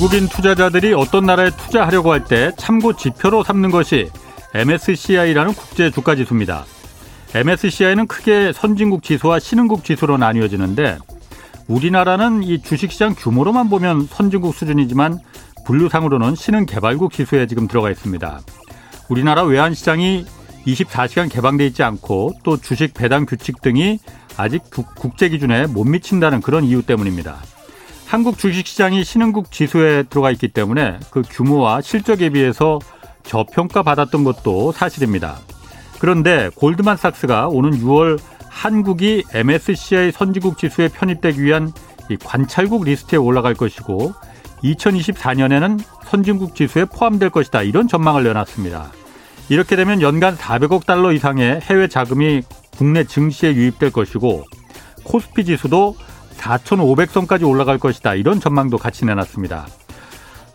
외국인 투자자들이 어떤 나라에 투자하려고 할 때 참고 지표로 삼는 것이 MSCI라는 국제 주가 지수입니다. MSCI는 크게 선진국 지수와 신흥국 지수로 나뉘어지는데 우리나라는 이 주식시장 규모로만 보면 선진국 수준이지만 분류상으로는 신흥 개발국 지수에 지금 들어가 있습니다. 우리나라 외환 시장이 24시간 개방돼 있지 않고 또 주식 배당 규칙 등이 아직 국제 기준에 못 미친다는 그런 이유 때문입니다. 한국 주식시장이 신흥국 지수에 들어가 있기 때문에 그 규모와 실적에 비해서 저평가 받았던 것도 사실입니다. 그런데 골드만삭스가 오는 6월 한국이 MSCI 선진국 지수에 편입되기 위한 관찰국 리스트에 올라갈 것이고 2024년에는 선진국 지수에 포함될 것이다. 이런 전망을 내놨습니다. 이렇게 되면 연간 400억 달러 이상의 해외 자금이 국내 증시에 유입될 것이고 코스피 지수도 4,500선까지 올라갈 것이다. 이런 전망도 같이 내놨습니다.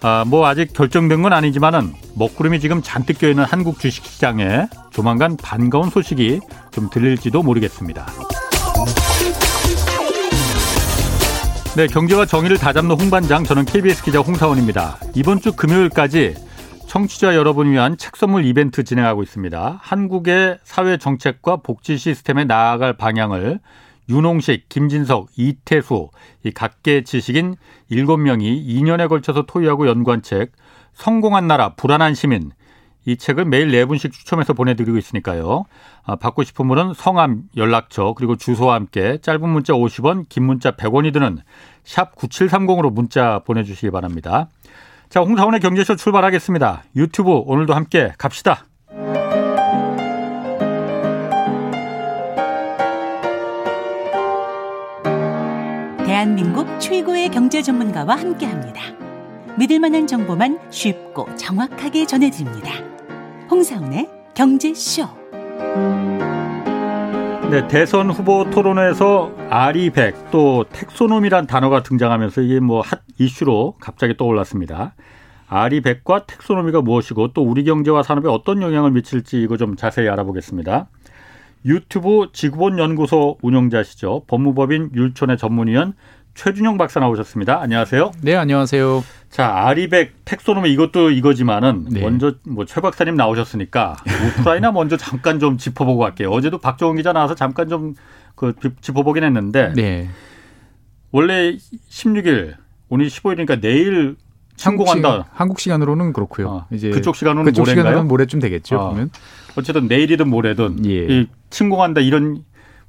아, 뭐 아직 결정된 건 아니지만은 먹구름이 지금 잔뜩 껴있는 한국 주식시장에 조만간 반가운 소식이 좀 들릴지도 모르겠습니다. 네, 경제와 정의를 다잡는 홍반장 저는 KBS 기자 홍사원입니다. 이번 주 금요일까지 청취자 여러분 위한 책 선물 이벤트 진행하고 있습니다. 한국의 사회 정책과 복지 시스템에 나아갈 방향을 윤홍식, 김진석, 이태수 이 각계 지식인 7명이 2년에 걸쳐서 토의하고 연구한 책 성공한 나라 불안한 시민 이 책을 매일 4분씩 추첨해서 보내드리고 있으니까요. 아, 받고 싶은 분은 성함, 연락처 그리고 주소와 함께 짧은 문자 50원, 긴 문자 100원이 드는 샵 9730으로 문자 보내주시기 바랍니다. 자, 홍사원의 경제쇼 출발하겠습니다. 유튜브 오늘도 함께 갑시다. 대한민국 최고의 경제 전문가와 함께 합니다. 믿을 만한 정보만 쉽고 정확하게 전해드립니다. 홍사운의 경제쇼. 네, 대선 후보 토론회에서 아리백 또 텍소놈이란 단어가 등장하면서 이게 뭐 핫 이슈로 갑자기 떠올랐습니다. 아리백과 텍소노미가 무엇이고 또 우리 경제와 산업에 어떤 영향을 미칠지 이거 좀 자세히 알아보겠습니다. 유튜브 지구본 연구소 운영자시죠. 법무법인 율촌의 전문위원 최준영 박사 나오셨습니다. 안녕하세요. 네, 안녕하세요. 자, 아리백 텍소노미 이것도 이거지만은 네. 먼저 뭐 최 박사님 나오셨으니까 우크라이나 먼저 잠깐 좀 짚어보고 갈게요. 어제도 박정훈 기자 나와서 잠깐 좀 그 짚어보긴 했는데 네. 원래 16일 오늘 15일이니까 내일 침공한다. 한국, 시간, 한국 시간으로는 그렇고요. 어, 이제 그쪽 시간으로는 그쪽 모레인가요? 시간으로는 모레쯤 되겠죠. 어. 보면 어쨌든 내일이든 모레든 예. 침공한다 이런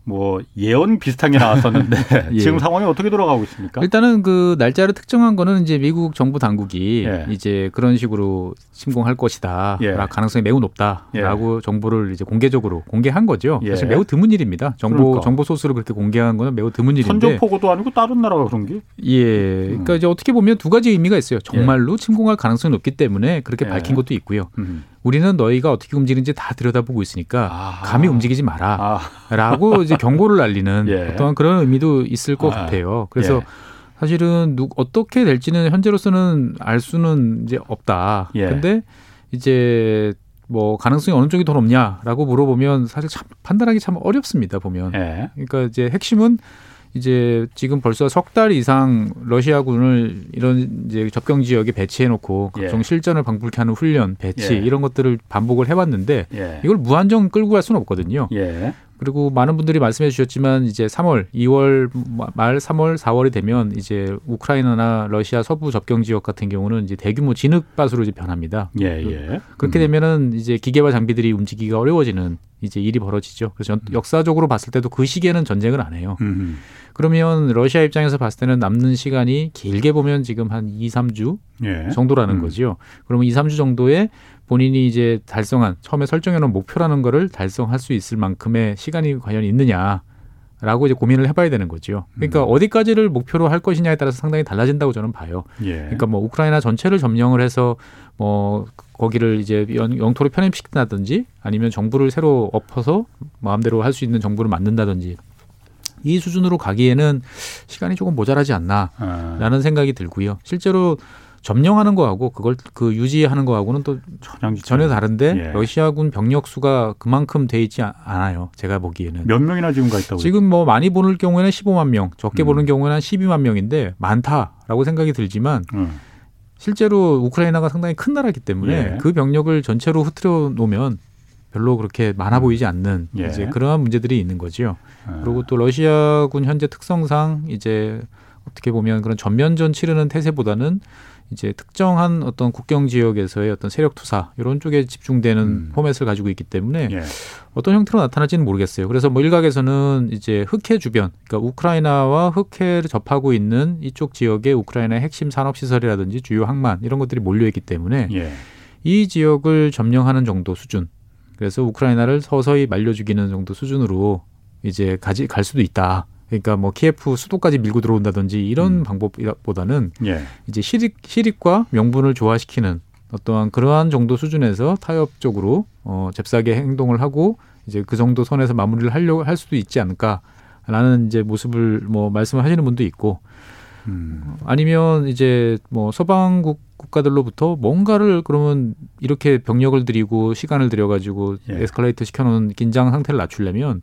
뭐 예언 비슷한 게 나왔었는데 예. 지금 상황이 어떻게 돌아가고 있습니까? 일단은 그 날짜를 특정한 거는 이제 미국 정부 당국이 예. 이제 그런 식으로 침공할 것이다. 예. 가능성이 매우 높다라고 예. 정보를 이제 공개적으로 공개한 거죠. 예. 사실 매우 드문 일입니다. 정보 그러니까. 정보 소스를 그렇게 공개한 거는 매우 드문 일인데 선전포고도 아니고 다른 나라가 그런 게? 예. 그러니까 음. 이제 어떻게 보면 두 가지 의미가 있어요. 정말로 예. 침공할 가능성이 높기 때문에 그렇게 밝힌 것도 있고요. 음. 우리는 너희가 어떻게 움직이는지 다 들여다보고 있으니까 아. 감히 움직이지 마라. 아. 라고 이제 경고를 날리는 예. 어떠한 그런 의미도 있을 것 아. 같아요. 그래서 예. 사실은 누, 어떻게 될지는 현재로서는 알 수는 이제 없다. 예. 근데 이제 뭐 가능성이 어느 쪽이 더 높냐라고 물어보면 사실 참 판단하기 참 어렵습니다 보면. 예. 그러니까 이제 핵심은 이제 지금 벌써 석 달 이상 러시아군을 이런 이제 접경 지역에 배치해 놓고 각종 예. 실전을 방불케 하는 훈련, 배치 예. 이런 것들을 반복을 해왔는데 예. 이걸 무한정 끌고 갈 수는 없거든요. 예. 그리고 많은 분들이 말씀해 주셨지만 이제 3월, 2월 말 3월, 4월이 되면 이제 우크라이나나 러시아 서부 접경 지역 같은 경우는 이제 대규모 진흙밭으로 이제 변합니다. 예, 예. 그렇게 음. 되면은 이제 기계와 장비들이 움직이기가 어려워지는 이제 일이 벌어지죠. 그래서 음. 역사적으로 봤을 때도 그 시기에는 전쟁을 안 해요. 음. 그러면 러시아 입장에서 봤을 때는 남는 시간이 길게 보면 지금 한 2, 3주 예. 정도라는 음. 거죠. 그러면 2, 3주 정도에 본인이 이제 달성한 처음에 설정해 놓은 목표라는 거를 달성할 수 있을 만큼의 시간이 과연 있느냐. 라고 이제 고민을 해봐야 되는 거죠. 그러니까 음. 어디까지를 목표로 할 것이냐에 따라서 상당히 달라진다고 저는 봐요. 예. 그러니까 뭐 우크라이나 전체를 점령을 해서 뭐 거기를 이제 영 토로 편입시킨다든지 아니면 정부를 새로 엎어서 마음대로 할 수 있는 정부를 만든다든지 이 수준으로 가기에는 시간이 조금 모자라지 않나라는 아. 생각이 들고요. 실제로 점령하는 거하고 그걸 그 유지하는 거하고는 또 전혀, 전혀 다른데 예. 러시아군 병력 수가 그만큼 돼 있지 않아요. 제가 보기에는 몇 명이나 지금 가 있다고? 지금 뭐 많이 보는 경우에는 15만 명, 적게 음. 보는 경우에는 한 12만 명인데 많다라고 생각이 들지만 음. 실제로 우크라이나가 상당히 큰 나라이기 때문에 예. 그 병력을 전체로 흐트려 놓으면 별로 그렇게 많아 보이지 않는 예. 이제 그러한 문제들이 있는 거지요. 예. 그리고 또 러시아군 현재 특성상 이제 어떻게 보면 그런 전면전 치르는 태세보다는 이제 특정한 어떤 국경 지역에서의 어떤 세력 투사 이런 쪽에 집중되는 음. 포맷을 가지고 있기 때문에 예. 어떤 형태로 나타날지는 모르겠어요. 그래서 뭐 일각에서는 이제 흑해 주변, 그러니까 우크라이나와 흑해를 접하고 있는 이쪽 지역에 우크라이나의 핵심 산업 시설이라든지 주요 항만 이런 것들이 몰려 있기 때문에 예. 이 지역을 점령하는 정도 수준. 그래서 우크라이나를 서서히 말려 죽이는 정도 수준으로 이제 가지 갈 수도 있다. 그러니까 뭐 키예프 수도까지 밀고 들어온다든지 이런 음. 방법보다는 예. 이제 시립 시립과 명분을 조화시키는 어떠한 그러한 정도 수준에서 타협적으로 어 잽싸게 행동을 하고 이제 그 정도 선에서 마무리를 하려고 할 수도 있지 않을까라는 이제 모습을 뭐 말씀을 하시는 분도 있고 음. 아니면 이제 뭐 서방국 국가들로부터 뭔가를 그러면 이렇게 병력을 들이고 시간을 들여 가지고 예. 에스컬레이터 시켜놓은 긴장 상태를 낮추려면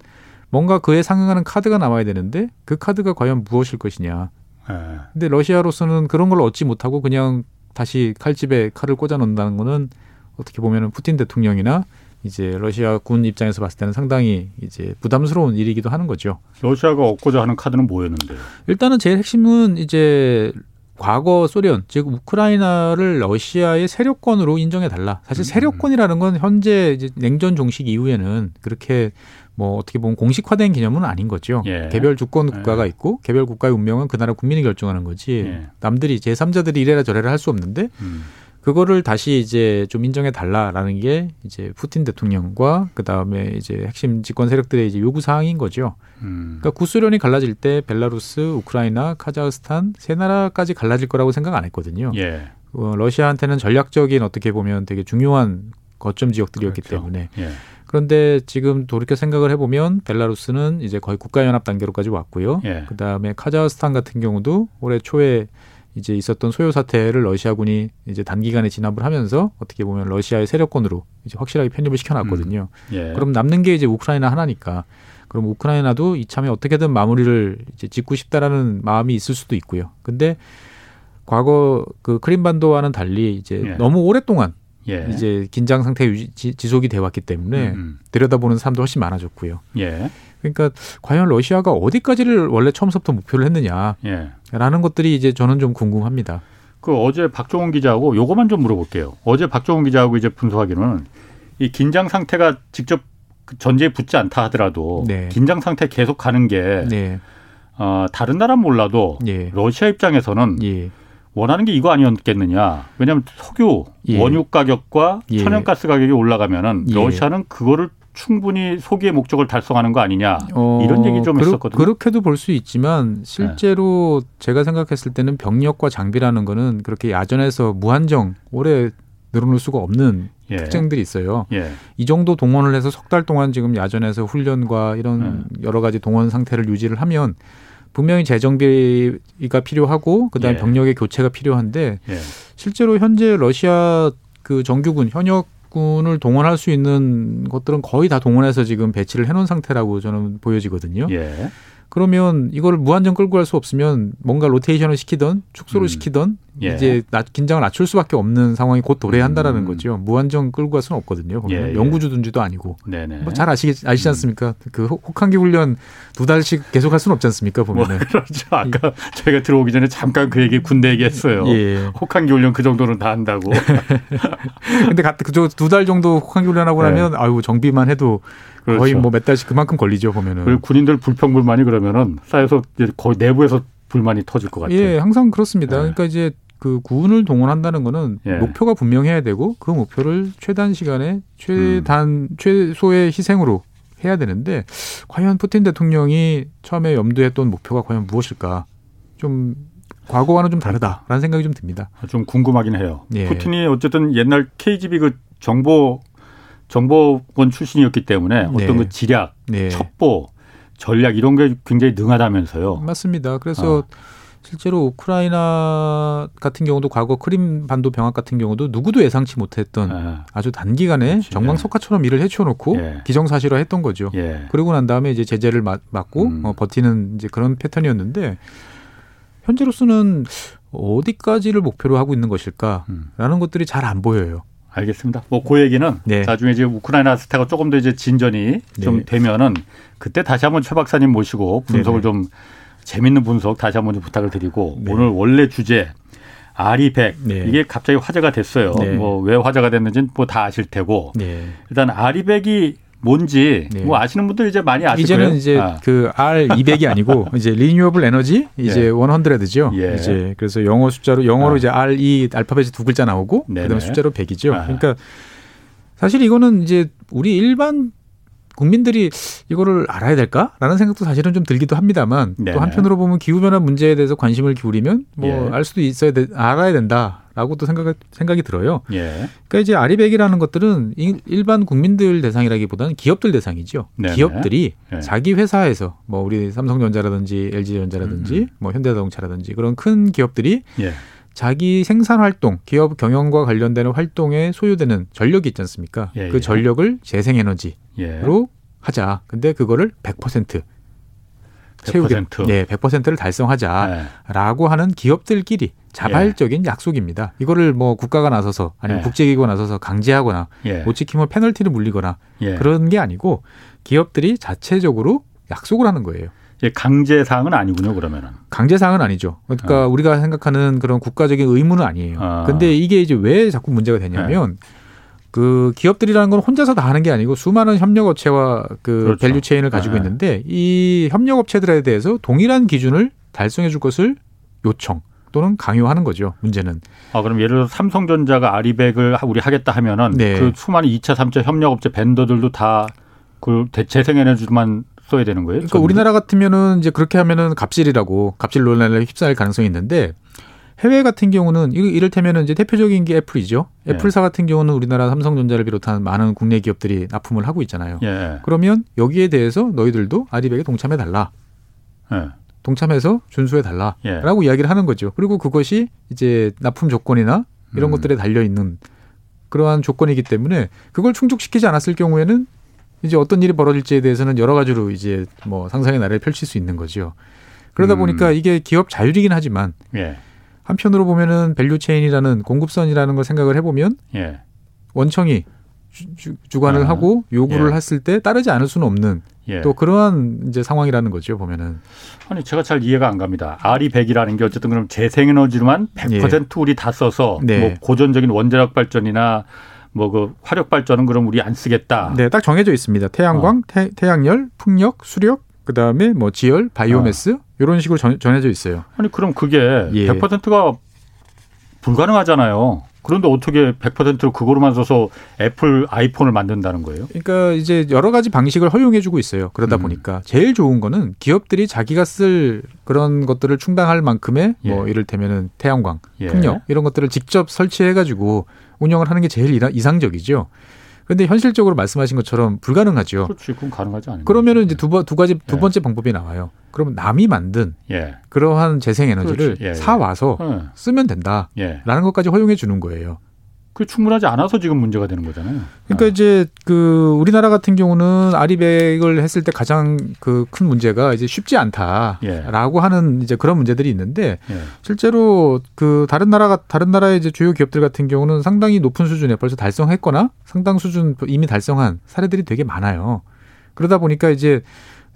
뭔가 그에 상응하는 카드가 나와야 되는데 그 카드가 과연 무엇일 것이냐. 네. 근데 러시아로서는 그런 걸 얻지 못하고 그냥 다시 칼집에 칼을 꽂아 놓는다는 거는 어떻게 보면은 푸틴 대통령이나 이제 러시아 군 입장에서 봤을 때는 상당히 이제 부담스러운 일이기도 하는 거죠. 러시아가 얻고자 하는 카드는 뭐였는데요? 일단은 제일 핵심은 이제 과거 소련 즉 우크라이나를 러시아의 세력권으로 인정해 달라. 사실 음. 세력권이라는 건 현재 이제 냉전 종식 이후에는 그렇게 뭐 어떻게 보면 공식화된 개념은 아닌 거죠. 예. 개별 주권 국가가 예. 있고 개별 국가의 운명은 그 나라 국민이 결정하는 거지. 예. 남들이 제3자들이 이래라 저래라 할 수 없는데 음. 그거를 다시 이제 좀 인정해 달라라는 게 이제 푸틴 대통령과 그 다음에 이제 핵심 집권 세력들의 이제 요구 사항인 거죠. 음. 그러니까 구소련이 갈라질 때 벨라루스, 우크라이나, 카자흐스탄 세 나라까지 갈라질 거라고 생각 안 했거든요. 예. 어, 러시아한테는 전략적인 어떻게 보면 되게 중요한 거점 지역들이었기 그렇죠. 때문에. 예. 그런데 지금 돌이켜 생각을 해보면 벨라루스는 이제 거의 국가연합 단계로까지 왔고요. 예. 그 다음에 카자흐스탄 같은 경우도 올해 초에 이제 있었던 소요 사태를 러시아군이 이제 단기간에 진압을 하면서 어떻게 보면 러시아의 세력권으로 이제 확실하게 편입을 시켜놨거든요. 음. 예. 그럼 남는 게 이제 우크라이나 하나니까 그럼 우크라이나도 이참에 어떻게든 마무리를 이제 짓고 싶다라는 마음이 있을 수도 있고요. 근데 과거 그 크림반도와는 달리 이제 예. 너무 오랫동안 예. 이제 긴장 상태 유지, 지속이 돼 왔기 때문에 음, 음. 들여다보는 사람도 훨씬 많아졌고요. 예. 그러니까 과연 러시아가 어디까지를 원래 처음부터 목표를 했느냐라는 예. 것들이 이제 저는 좀 궁금합니다. 그 어제 박종훈 기자하고 요거만 좀 물어볼게요. 어제 박종훈 기자하고 이제 분석하기는 이 긴장 상태가 직접 그 전제에 붙지 않다 하더라도 네. 긴장 상태 계속 가는 게 네. 어, 다른 나라 몰라도 예. 러시아 입장에서는 예. 원하는 게 이거 아니었겠느냐. 왜냐하면 석유 예. 원유 가격과 예. 천연가스 가격이 올라가면은 예. 러시아는 그거를 충분히 소기의 목적을 달성하는 거 아니냐 어, 이런 얘기 좀 그러, 했었거든요. 그렇게도 볼 수 있지만 실제로 네. 제가 생각했을 때는 병력과 장비라는 거는 그렇게 야전에서 무한정 오래 늘어놓을 수가 없는 예. 특징들이 있어요. 예. 이 정도 동원을 해서 석 달 동안 지금 야전에서 훈련과 이런 예. 여러 가지 동원 상태를 유지를 하면 분명히 재정비가 필요하고 그다음에 예. 병력의 교체가 필요한데 예. 실제로 현재 러시아 그 정규군 현역 군을 동원할 수 있는 것들은 거의 다 동원해서 지금 배치를 해놓은 상태라고 저는 보여지거든요. 예. 그러면 이거를 무한정 끌고 갈 수 없으면 뭔가 로테이션을 시키던 축소를 음. 시키던 예. 이제 낮, 긴장을 낮출 수밖에 없는 상황이 곧 도래한다라는 음. 거죠. 무한정 끌고 갈 수는 없거든요. 보면 예, 예. 연구주둔지도 아니고. 뭐 잘 아시 아시지 음. 않습니까? 음. 그 혹한기 훈련 두 달씩 계속 할 수는 없지 않습니까? 보면은. 뭐, 그렇죠. 아까 저희가 들어오기 전에 잠깐 그 얘기 군대 얘기했어요. 예. 혹한기 훈련 그 정도는 다 한다고. 근데 그저 두 달 정도 혹한기 훈련하고 네. 나면 아유 정비만 해도 그렇죠. 거의 뭐 몇 달씩 그만큼 걸리죠 보면은. 그리고 군인들 불평 불만이 그러면은 쌓여서 거의 내부에서 불만이 터질 것 같아요. 예, 항상 그렇습니다. 네. 그러니까 이제 그 군을 동원한다는 거는 예. 목표가 분명해야 되고 그 목표를 최단 시간에 최단 음. 최소의 희생으로 해야 되는데 과연 푸틴 대통령이 처음에 염두했던 목표가 과연 무엇일까? 좀 과거와는 좀 다르다라는 생각이 좀 듭니다. 좀 궁금하긴 해요. 예. 푸틴이 어쨌든 옛날 KGB 그 정보 정보권 출신이었기 때문에 네. 어떤 그 지략, 네. 첩보, 전략 이런 게 굉장히 능하다면서요. 맞습니다. 그래서 어. 실제로 우크라이나 같은 경우도 과거 크림 반도 병합 같은 경우도 누구도 예상치 못했던 네. 아주 단기간에 그렇지. 정광석화처럼 일을 해치워놓고 예. 기정사실화했던 거죠. 예. 그러고 난 다음에 이제 제재를 맞고 음. 어, 버티는 이제 그런 패턴이었는데 현재로서는 어디까지를 목표로 하고 있는 것일까라는 음. 것들이 잘 안 보여요. 알겠습니다. 뭐 그 얘기는 네. 나중에 이제 우크라이나 스태가 조금 더 이제 진전이 좀 네. 되면은 그때 다시 한번 최 박사님 모시고 분석을 네네. 좀 재밌는 분석 다시 한번 좀 부탁을 드리고 네. 오늘 원래 주제 아리백 네. 이게 갑자기 화제가 됐어요. 네. 뭐왜 화제가 됐는지는 뭐 다 아실 테고 네. 일단 아리백이 뭔지 네. 뭐 아시는 분들 이제 많이 아실 이제는 거예요. 이제 아. 그 R 200이 아니고 이제 리뉴어블 에너지 이제 예. 100죠. 예. 이제 그래서 영어 숫자로 영어로 아. 이제 R 2 알파벳이 두 글자 나오고. 그다음에 숫자로 100이죠. 아. 그러니까 사실 이거는 이제 우리 일반 국민들이 이거를 알아야 될까라는 생각도 사실은 좀 들기도 합니다만 네네. 또 한편으로 보면 기후 변화 문제에 대해서 관심을 기울이면 뭐알 예. 수도 있어야 돼, 알아야 된다라고 또 생각 생각이 들어요. 예. 그러니까 이제 아리백이라는 것들은 일반 국민들 대상이라기보다는 기업들 대상이죠. 네네. 기업들이 예. 자기 회사에서 뭐 우리 삼성전자라든지 LG전자라든지 음. 뭐 현대자동차라든지 그런 큰 기업들이 예. 자기 생산 활동, 기업 경영과 관련되는 활동에 소요되는 전력이 있지 않습니까? 예, 그 예. 전력을 재생에너지로 예. 하자. 근데 그거를 100% 채우게, 100%. 네, 100%를 달성하자라고 하는 기업들끼리 자발적인 예. 약속입니다. 이거를 뭐 국가가 나서서 아니면 예. 국제기구가 나서서 강제하거나 예. 못 지키면 페널티를 물리거나 그런 게 아니고 기업들이 자체적으로 약속을 하는 거예요. 강제 사항은 아니군요, 그러면은. 강제 사항은 아니죠. 그러니까 어. 우리가 생각하는 그런 국가적인 의무는 아니에요. 어. 근데 이게 이제 왜 자꾸 문제가 되냐면 네. 그 기업들이라는 건 혼자서 다 하는 게 아니고 수많은 협력 업체와 그 그렇죠. value chain을 가지고 네. 있는데 이 협력 업체들에 대해서 동일한 기준을 달성해 줄 것을 요청 또는 강요하는 거죠. 문제는. 아 그럼 예를 들어 삼성전자가 아리백을 우리 하겠다 하면은 네. 그 수많은 2차, 3차 협력 업체 vendor들도 다 그 재생에너지만 써야 되는 거예요? 그러니까 우리나라 같으면은 이제 그렇게 하면은 갑질이라고 갑질 논란에 휩싸일 가능성이 있는데 해외 같은 경우는 이를테면은 이제 대표적인 게 애플이죠. 예. 애플사 예. 같은 경우는 우리나라 삼성전자를 비롯한 많은 국내 기업들이 납품을 하고 있잖아요. 예. 그러면 여기에 대해서 너희들도 아리백에 동참해 달라. 예. 동참해서 준수해 달라라고 예. 이야기를 하는 거죠. 그리고 그것이 이제 납품 조건이나 이런 음. 것들에 달려 있는 그러한 조건이기 때문에 그걸 충족시키지 않았을 경우에는 이제 어떤 일이 벌어질지에 대해서는 여러 가지로 이제 뭐 상상의 나래를 펼칠 수 있는 거죠. 그러다 음. 보니까 이게 기업 자율이긴 하지만 예. 한편으로 보면은 value chain이라는 공급선이라는 걸 생각을 해보면 예. 원청이 주, 주 관을 아, 하고 요구를 예. 했을 때 따르지 않을 수는 없는 예. 또 그러한 이제 상황이라는 거죠 보면은 아니 제가 잘 이해가 안 갑니다. RE100이라는 게 어쨌든 그럼 재생에너지로만 100% 예. 우리 다 써서 네. 뭐 고전적인 원자력 발전이나 뭐 그 화력 발전은 그럼 우리 안 쓰겠다. 네, 딱 정해져 있습니다. 태양광, 어. 태, 태양열, 풍력, 수력, 그다음에 뭐 지열, 바이오매스 어. 이런 식으로 전, 해져 있어요. 아니 그럼 그게 예. 100%가 불가능하잖아요. 그런데 어떻게 100%로 그거로만 써서 애플 아이폰을 만든다는 거예요? 그러니까 이제 여러 가지 방식을 허용해 주고 있어요. 그러다 음. 보니까 제일 좋은 거는 기업들이 자기가 쓸 그런 것들을 충당할 만큼의 뭐 예. 뭐 이를테면은 태양광, 예. 풍력 이런 것들을 직접 설치해 가지고 운영을 하는 게 제일 이상적이죠. 그런데 현실적으로 말씀하신 것처럼 불가능하죠. 그렇지, 그건 가능하지 않아요. 그러면은 이제 두, 번, 두 가지 두 예. 번째 방법이 나와요. 그러면 남이 만든 예. 그러한 재생 에너지를 예, 예. 사 와서 예. 쓰면 된다라는 것까지 허용해 주는 거예요. 그 충분하지 않아서 지금 문제가 되는 거잖아요. 그러니까 어. 이제 그 우리나라 같은 경우는 아리백을 했을 때 가장 그 큰 문제가 이제 쉽지 않다라고 예. 하는 이제 그런 문제들이 있는데 예. 실제로 그 다른 나라가 다른 나라의 이제 주요 기업들 같은 경우는 상당히 높은 수준에 벌써 달성했거나 상당 수준 이미 달성한 사례들이 되게 많아요. 그러다 보니까 이제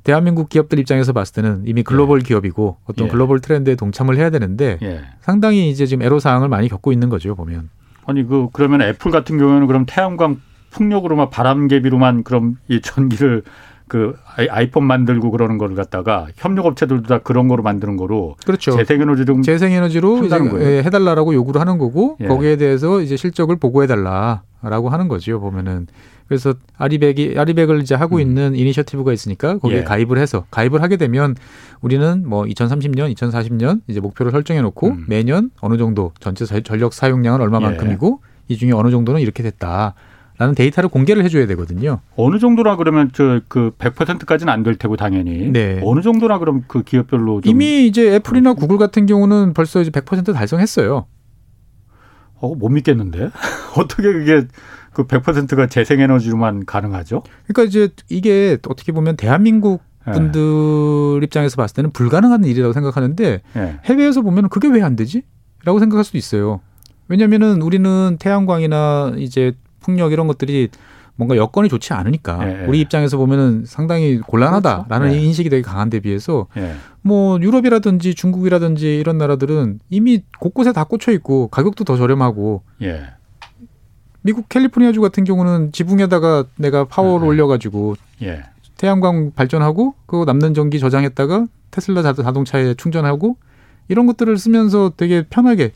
대한민국 기업들 입장에서 봤을 때는 이미 글로벌 예. 기업이고 어떤 예. 글로벌 트렌드에 동참을 해야 되는데 예. 상당히 이제 지금 애로 사항을 많이 겪고 있는 거죠 보면. 아니 그 그러면 애플 같은 경우에는 그럼 태양광 풍력으로만 바람개비로만 그럼 이 전기를 그 아이폰 만들고 그러는 거를 갖다가 협력업체들도 다 그런 거로 만드는 거로 그렇죠. 재생에너지로 재생에너지로 이제 예, 해달라라고 요구를 하는 거고 예. 거기에 대해서 이제 실적을 보고해달라 라고 하는 거죠 보면은 그래서 아리백이 아리백을 이제 하고 음. 있는 이니셔티브가 있으니까 거기에 예. 가입을 해서 가입을 하게 되면 우리는 뭐 2030년, 2040년 이제 목표를 설정해 놓고 음. 매년 어느 정도 전체 전력 사용량은 얼마만큼이고 예. 이 중에 어느 정도는 이렇게 됐다. 라는 데이터를 공개를 해줘야 되거든요. 어느 정도나 그러면 저그 100%까지는 안 될 테고 당연히. 네. 어느 정도나 그럼 그 기업별로 이미 이제 애플이나. 구글 같은 경우는 벌써 이제 100% 달성했어요. 어, 못 믿겠는데? 어떻게 그게 그 100%가 재생에너지로만 가능하죠? 그러니까 이제 이게 어떻게 보면 대한민국 예. 분들 네. 입장에서 봤을 때는 불가능한 일이라고 생각하는데 네. 해외에서 보면 그게 왜 안 되지? 라고 생각할 수도 있어요. 왜냐면은 우리는 태양광이나 이제 풍력 이런 것들이 뭔가 여건이 좋지 않으니까 예, 예. 우리 입장에서 보면은 상당히 곤란하다라는 그렇죠. 예. 인식이 되게 강한 데 비해서 예. 뭐 유럽이라든지 중국이라든지 이런 나라들은 이미 곳곳에 다 꽂혀 있고 가격도 더 저렴하고 예. 미국 캘리포니아주 같은 경우는 지붕에다가 내가 파워를 음. 올려가지고 예. 태양광 발전하고 그 남는 전기 저장했다가 테슬라 자동차에 충전하고 이런 것들을 쓰면서 되게 편하게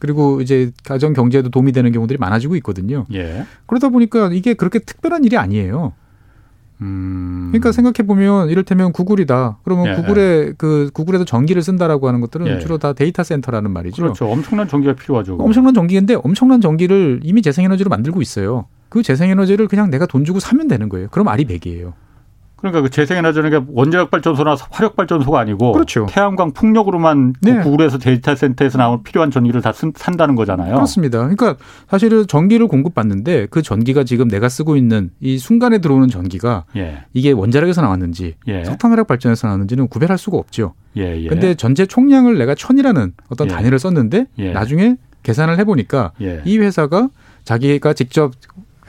그리고 이제 가정 경제에도 도움이 되는 경우들이 많아지고 있거든요. 예. 그러다 보니까 이게 그렇게 특별한 일이 아니에요. 음. 그러니까 생각해 보면 이를테면 구글이다. 그러면 예. 구글에 그 구글에서 전기를 쓴다라고 하는 것들은 예. 주로 다 데이터 센터라는 말이죠. 그렇죠. 엄청난 전기가 필요하죠. 엄청난 전기인데 엄청난 전기를 이미 재생에너지로 만들고 있어요. 그 재생에너지를 그냥 내가 돈 주고 사면 되는 거예요. 그럼 알이 백이에요. 그러니까 그 재생에너지는 원자력 발전소나 화력 발전소가 아니고 그렇죠. 태양광 풍력으로만 그 네. 구글에서 데이터 센터에서 나온 필요한 전기를 다 쓴, 산다는 거잖아요. 그렇습니다. 그러니까 사실은 전기를 공급받는데 그 전기가 지금 내가 쓰고 있는 이 순간에 들어오는 전기가 예. 이게 원자력에서 나왔는지 예. 석탄화력 발전에서 나왔는지는 구별할 수가 없죠. 예, 예. 근데 전체 총량을 내가 천이라는 어떤 예. 단위를 썼는데 예. 나중에 계산을 해보니까 예. 이 회사가 자기가 직접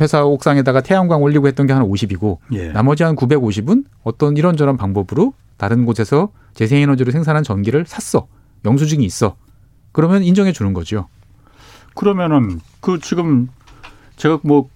회사 옥상에다가 태양광 올리고 했던 게 한 50이고 예. 나머지 한 950은 어떤 이런저런 방법으로 다른 곳에서 재생에너지로 생산한 전기를 샀어. 영수증이 있어. 그러면 인정해 주는 거죠. 그러면은 그 지금 제가 뭐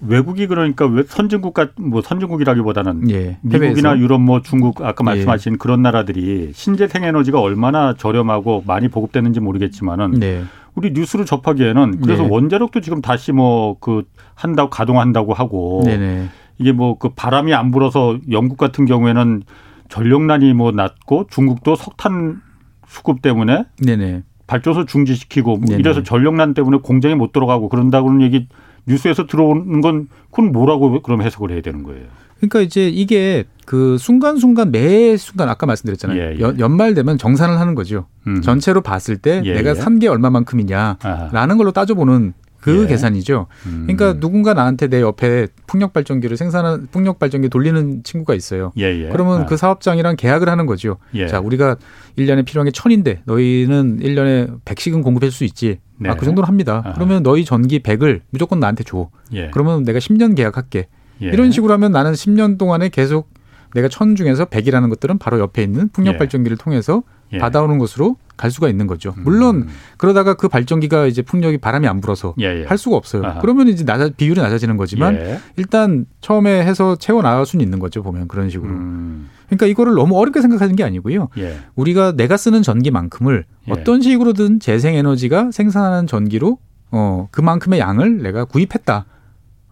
외국이 그러니까 선진국 같뭐 선진국이라기보다는 예, 미국이나 유럽 뭐 중국 아까 말씀하신 예. 그런 나라들이 신재생 에너지가 얼마나 저렴하고 많이 보급되는지 모르겠지만은 네. 우리 뉴스를 접하기에는 그래서 네. 원자력도 지금 다시 뭐 그 한다고 가동한다고 하고 네네. 이게 뭐 그 바람이 안 불어서 영국 같은 경우에는 전력난이 뭐 낮고 중국도 석탄 수급 때문에 네네. 발전소 중지시키고 뭐 이래서 전력난 때문에 공장에 못 들어가고 그런다고는 얘기 뉴스에서 들어오는 건 그건 뭐라고 그럼 해석을 해야 되는 거예요? 그러니까 이제 이게 그 순간순간 매 순간 아까 말씀드렸잖아요. 예, 예. 연, 말 되면 정산을 하는 거죠. 음. 전체로 봤을 때 예, 내가 산 게 얼마만큼이냐라는 걸로 따져보는 그 예. 계산이죠. 음. 그러니까 누군가 나한테 내 옆에 풍력 발전기를 생산한 풍력 발전기 돌리는 친구가 있어요. 예. 그러면 아. 그 사업장이랑 계약을 하는 거죠. 예. 자, 우리가 1년에 필요한 게 천인데 너희는 1년에 100씩은 공급할 수 있지. 네. 아, 그 정도는 합니다. 아하. 그러면 너희 전기 100을 무조건 나한테 줘. 예. 그러면 내가 10년 계약할게. 예. 이런 식으로 하면 나는 10년 동안에 계속 내가 천 중에서 100이라는 것들은 바로 옆에 있는 풍력 예. 발전기를 통해서 예. 받아오는 것으로 갈 수가 있는 거죠. 물론 음. 그러다가 그 발전기가 이제 풍력이 바람이 안 불어서 예예. 예. 할 수가 없어요. 아하. 그러면 이제 낮아, 비율이 낮아지는 거지만 예. 일단 처음에 해서 채워 나갈 수는 있는 거죠. 보면 그런 식으로. 음. 그러니까 이거를 너무 어렵게 생각하는 게 아니고요. 예. 우리가 내가 쓰는 전기만큼을 예. 어떤 식으로든 재생 에너지가 생산하는 전기로 어 그만큼의 양을 내가 구입했다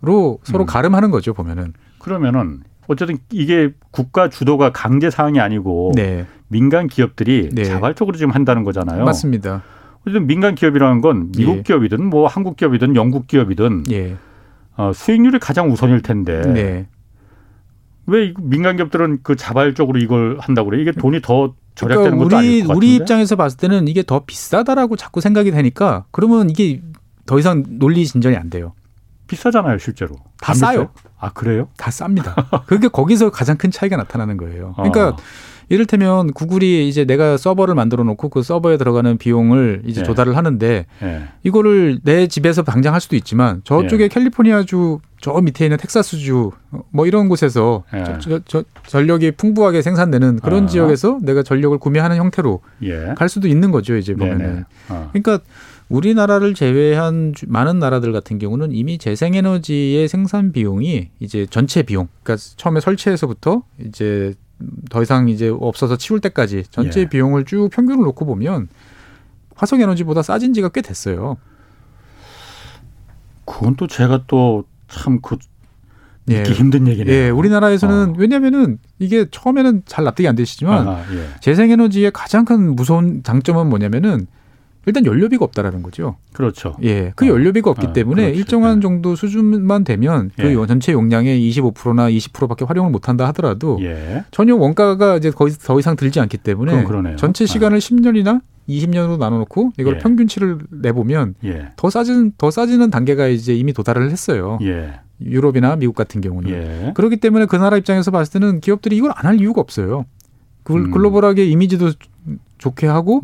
로 서로 음. 가름하는 거죠. 보면은. 그러면은 어쨌든 이게 국가 주도가 강제 사항이 아니고 네. 민간 기업들이 네. 자발적으로 지금 한다는 거잖아요. 맞습니다. 어쨌든 민간 기업이라는 건 미국 예. 기업이든 뭐 한국 기업이든 영국 기업이든 예. 어, 수익률이 가장 우선일 텐데 네. 왜 민간 기업들은 그 자발적으로 이걸 한다고 그래? 이게 돈이 더 절약되는 그러니까 것도 아닐 것 같은데. 우리 입장에서 봤을 때는 이게 더 비싸다라고 자꾸 생각이 되니까 그러면 이게 더 이상 논리 진전이 안 돼요. 비싸잖아요, 실제로. 다 싸요. 아, 그래요? 다 쌉니다. 그게 거기서 가장 큰 차이가 나타나는 거예요. 그러니까 어. 이를테면 구글이 이제 내가 서버를 만들어 놓고 그 서버에 들어가는 비용을 이제 예. 조달을 하는데 예. 이거를 내 집에서 당장 할 수도 있지만 저쪽에 예. 캘리포니아주 저 밑에 있는 텍사스주 뭐 이런 곳에서 예. 저, 저, 전력이 풍부하게 생산되는 그런 어. 지역에서 내가 전력을 구매하는 형태로 예. 갈 수도 있는 거죠 이제 보면은. 어. 그러니까 우리나라를 제외한 많은 나라들 같은 경우는 이미 재생에너지의 생산 비용이 이제 전체 비용, 그러니까 처음에 설치해서부터 이제 더 이상 이제 없어서 치울 때까지 전체 예. 비용을 쭉 평균을 놓고 보면 화석 에너지보다 싸진 지가 꽤 됐어요. 그건 또 제가 또 참그 예. 믿기 힘든 얘기네요. 예, 우리나라에서는 어. 왜냐면은 이게 처음에는 잘 납득이 안 되시지만 아, 예. 재생에너지의 가장 큰 무서운 장점은 뭐냐면은 일단 연료비가 없다라는 거죠. 그렇죠. 예. 그 어. 연료비가 없기 어, 때문에 그렇지. 일정한 예. 정도 수준만 되면 그 예. 전체 용량의 25%나 20%밖에 활용을 못 한다 하더라도 예. 전혀 원가가 이제 거의 더 이상 들지 않기 때문에 전체 아. 시간을 아. 10년이나 20년으로 나눠 놓고 이걸 예. 평균치를 내 보면 예. 더 싸진 더 싸지는 단계가 이제 이미 도달을 했어요. 예. 유럽이나 미국 같은 경우는. 그렇기 때문에 그 나라 입장에서 봤을 때는 기업들이 이걸 안 할 이유가 없어요. 그 음. 글로벌하게 이미지도 좋게 하고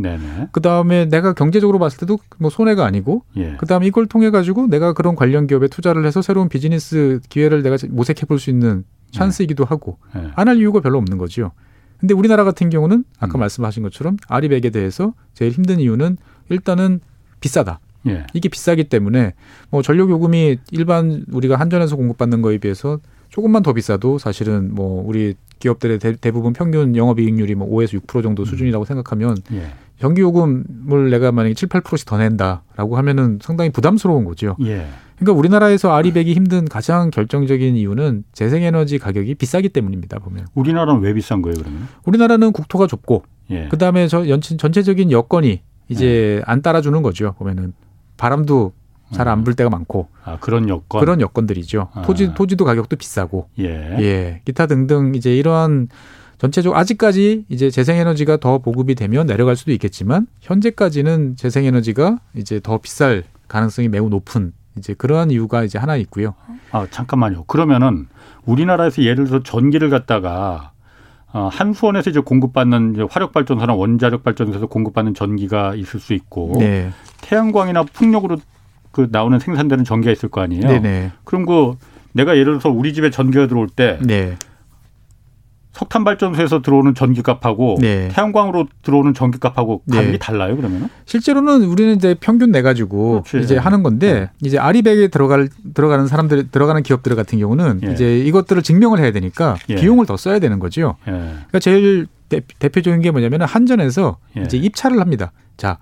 그 다음에 내가 경제적으로 봤을 때도 뭐 손해가 아니고 예. 그 다음에 이걸 통해 가지고 내가 그런 관련 기업에 투자를 해서 새로운 비즈니스 기회를 내가 모색해 볼 수 있는 찬스이기도 하고 예. 안할 이유가 별로 없는 거죠. 근데 우리나라 같은 경우는 아까 음. 말씀하신 것처럼 아리백에 대해서 제일 힘든 이유는 일단은 비싸다. 예. 이게 비싸기 때문에 뭐 전력 요금이 일반 우리가 한전에서 공급받는 거에 비해서 조금만 더 비싸도 사실은 뭐 우리 기업들의 대, 부분 평균 영업이익률이 뭐 5에서 6% 정도 음. 수준이라고 생각하면 예. 전기요금을 내가 만약에 7, 8%씩 더 낸다라고 하면은 상당히 부담스러운 거죠. 예. 그러니까 우리나라에서 아리백이 힘든 가장 결정적인 이유는 재생에너지 가격이 비싸기 때문입니다. 보면. 우리나라는 왜 비싼 거예요, 그러면? 우리나라는 국토가 좁고 예. 그다음에 저 연친 전체적인 여건이 이제 예. 안 따라주는 거죠. 보면은 바람도 잘 안 불 때가 많고 아, 그런 여건 그런 여건들이죠. 아. 토지 토지도 가격도 비싸고 예. 예 기타 등등 이제 이러한 전체적으로 아직까지 이제 재생에너지가 더 보급이 되면 내려갈 수도 있겠지만 현재까지는 재생에너지가 이제 더 비쌀 가능성이 매우 높은 이제 그러한 이유가 이제 하나 있고요. 아 잠깐만요. 그러면은 우리나라에서 예를 들어 전기를 갖다가 어, 한수원에서 이제 공급받는 이제 화력발전소나 원자력발전소에서 공급받는 전기가 있을 수 있고 네. 태양광이나 풍력으로 그 나오는 생산되는 전기가 있을 거 아니에요. 네네. 그럼 그 내가 예를 들어서 우리 집에 전기가 들어올 때 네. 석탄 발전소에서 들어오는 전기값하고 네. 태양광으로 들어오는 전기값하고 가격이 네. 달라요 그러면은? 실제로는 우리는 이제 평균 내 가지고 이제 하는 건데 네. 이제 아리백에 들어갈 들어가는 사람들 들어가는 기업들 같은 경우는 예. 이제 이것들을 증명을 해야 되니까 예. 비용을 더 써야 되는 거죠. 예. 그러니까 제일 대, 표적인게 뭐냐면은 한전에서 예. 이제 입찰을 합니다. 자,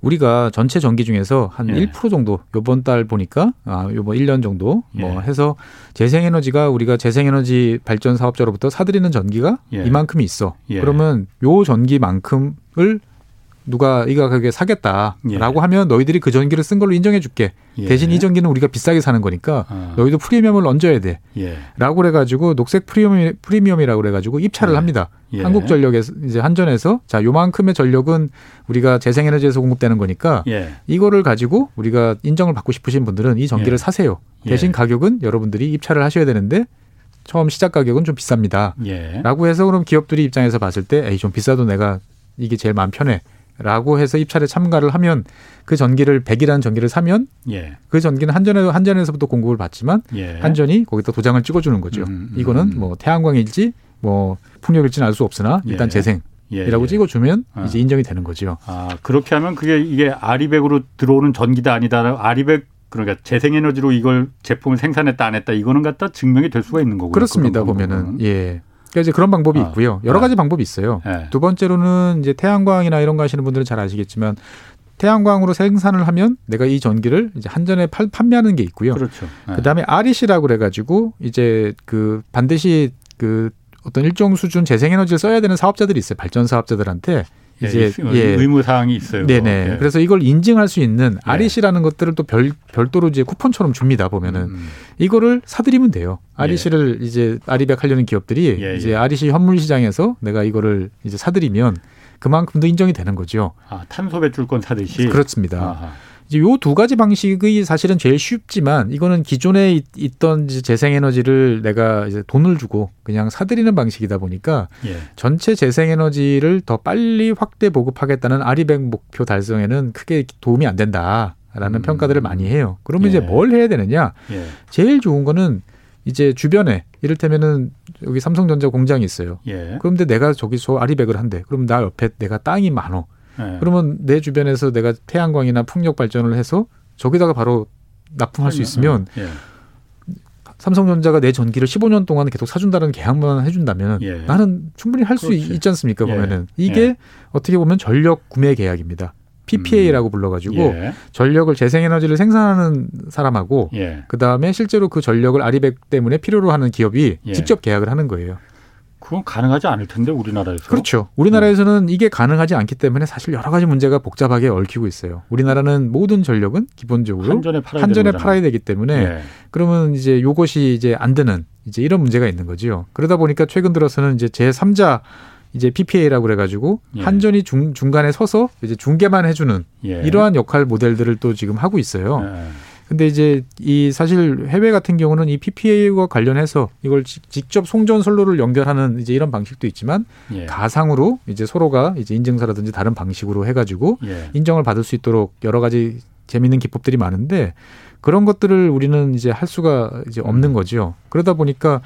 우리가 전체 전기 중에서 한 예. 1% 정도 요번 달 보니까 아 요번 1년 정도 뭐 예. 해서 재생에너지가 우리가 재생에너지 발전 사업자로부터 사들이는 전기가 예. 이만큼이 있어. 예. 그러면 요 전기만큼을 누가 이 가격에 사겠다라고 예. 하면 너희들이 그 전기를 쓴 걸로 인정해 줄게. 예. 대신 이 전기는 우리가 비싸게 사는 거니까 아. 너희도 프리미엄을 얹어야 돼. 예. 라고 그래 가지고 녹색 프리미엄, 프리미엄이라고 그래 가지고 입찰을 예. 합니다. 예. 한국전력에서 이제 한전에서 자 요만큼의 전력은 우리가 재생에너지에서 공급되는 거니까 예. 이거를 가지고 우리가 인정을 받고 싶으신 분들은 이 전기를 사세요. 대신 가격은 여러분들이 입찰을 하셔야 되는데 처음 시작 가격은 좀 비쌉니다. 라고 해서 그럼 기업들이 입장에서 봤을 때 에이 좀 비싸도 내가 이게 제일 마음 편해. 라고 해서 입찰에 참가를 하면 그 전기를 100이라는 전기를 사면 예. 그 전기는 한전에 한전에서부터 공급을 받지만 예. 한전이 거기다 도장을 찍어 주는 거죠. 음, 음, 이거는 뭐 태양광일지 뭐 풍력일지는 알 수 없으나 일단 예. 재생. 이라고 예, 예. 찍어주면 아. 이제 인정이 되는 거죠. 아 그렇게 하면 그게 이게 아리백으로 들어오는 전기다 아니다. 아리백 그러니까 재생에너지로 이걸 제품을 생산했다 안 했다 이거는 갖다 증명이 될 수가 있는 거고요. 그렇습니다. 보면은 예. 그러니까 이제 그런 방법이 아, 있고요. 여러 아. 가지 방법이 있어요. 네. 두 번째로는 이제 태양광이나 이런 거 하시는 분들은 잘 아시겠지만 태양광으로 생산을 하면 내가 이 전기를 이제 한전에 팔, 판매하는 게 있고요. 그렇죠. 네. 그다음에 REC라고 그래 가지고 이제 그 반드시 그 어떤 일정 수준 재생에너지를 써야 되는 사업자들이 있어요. 발전 사업자들한테 예, 이제 예, 의무 사항이 있어요. 네네. 예. 그래서 이걸 인증할 수 있는 예. REC라는 것들을 또 별 별도로 이제 쿠폰처럼 줍니다. 보면은 음. 이거를 사드리면 돼요. REC를 예. 이제 아리백 하려는 기업들이 예, 이제 REC 현물 시장에서 내가 이거를 이제 사드리면 그만큼도 인정이 되는 거죠. 아, 탄소 배출권 사듯이 그렇습니다. 아하. 이제 요 두 가지 방식이 사실은 제일 쉽지만 이거는 기존에 있던 재생에너지를 내가 이제 돈을 주고 그냥 사들이는 방식이다 보니까 예. 전체 재생에너지를 더 빨리 확대 보급하겠다는 아리백 목표 달성에는 크게 도움이 안 된다 라는 음. 평가들을 많이 해요. 그러면 예. 이제 뭘 해야 되느냐? 예. 제일 좋은 거는 이제 주변에 이를테면은 여기 삼성전자 공장이 있어요. 예. 그런데 내가 저기서 아리백을 한대. 그럼 나 옆에 내가 땅이 많어. 네. 그러면 내 주변에서 내가 태양광이나 풍력 발전을 해서 저기다가 바로 납품할 수 있으면 예. 삼성전자가 내 전기를 15년 동안 계속 사준다는 계약만 해준다면 예. 나는 충분히 할 수 있지 않습니까? 예. 보면은 이게 예. 어떻게 보면 전력 구매 계약입니다. PPA라고 음. 불러가지고 예. 전력을 재생에너지를 생산하는 사람하고 예. 그 다음에 실제로 그 전력을 아리백 때문에 필요로 하는 기업이 예. 직접 계약을 하는 거예요. 그건 가능하지 않을 텐데 우리나라에서. 그렇죠. 우리나라에서는 네. 이게 가능하지 않기 때문에 사실 여러 가지 문제가 복잡하게 얽히고 있어요. 우리나라는 모든 전력은 기본적으로 한전에 팔아야, 한전에 팔아야 되기 때문에 네. 그러면 이제 요것이 이제 안 되는 이제 이런 문제가 있는 거지요. 그러다 보니까 최근 들어서는 이제 제3자 이제 PPA라고 그래가지고 예. 한전이 중, 중간에 서서 이제 중개만 해주는 예. 이러한 역할 모델들을 또 지금 하고 있어요. 예. 근데 이제 이 사실 해외 같은 경우는 이 PPA와 관련해서 이걸 직접 송전 선로를 연결하는 이제 이런 방식도 있지만 예. 가상으로 이제 서로가 이제 인증서라든지 다른 방식으로 해가지고 예. 인정을 받을 수 있도록 여러 가지 재미있는 기법들이 많은데 그런 것들을 우리는 이제 할 수가 이제 없는 음. 거죠. 그러다 보니까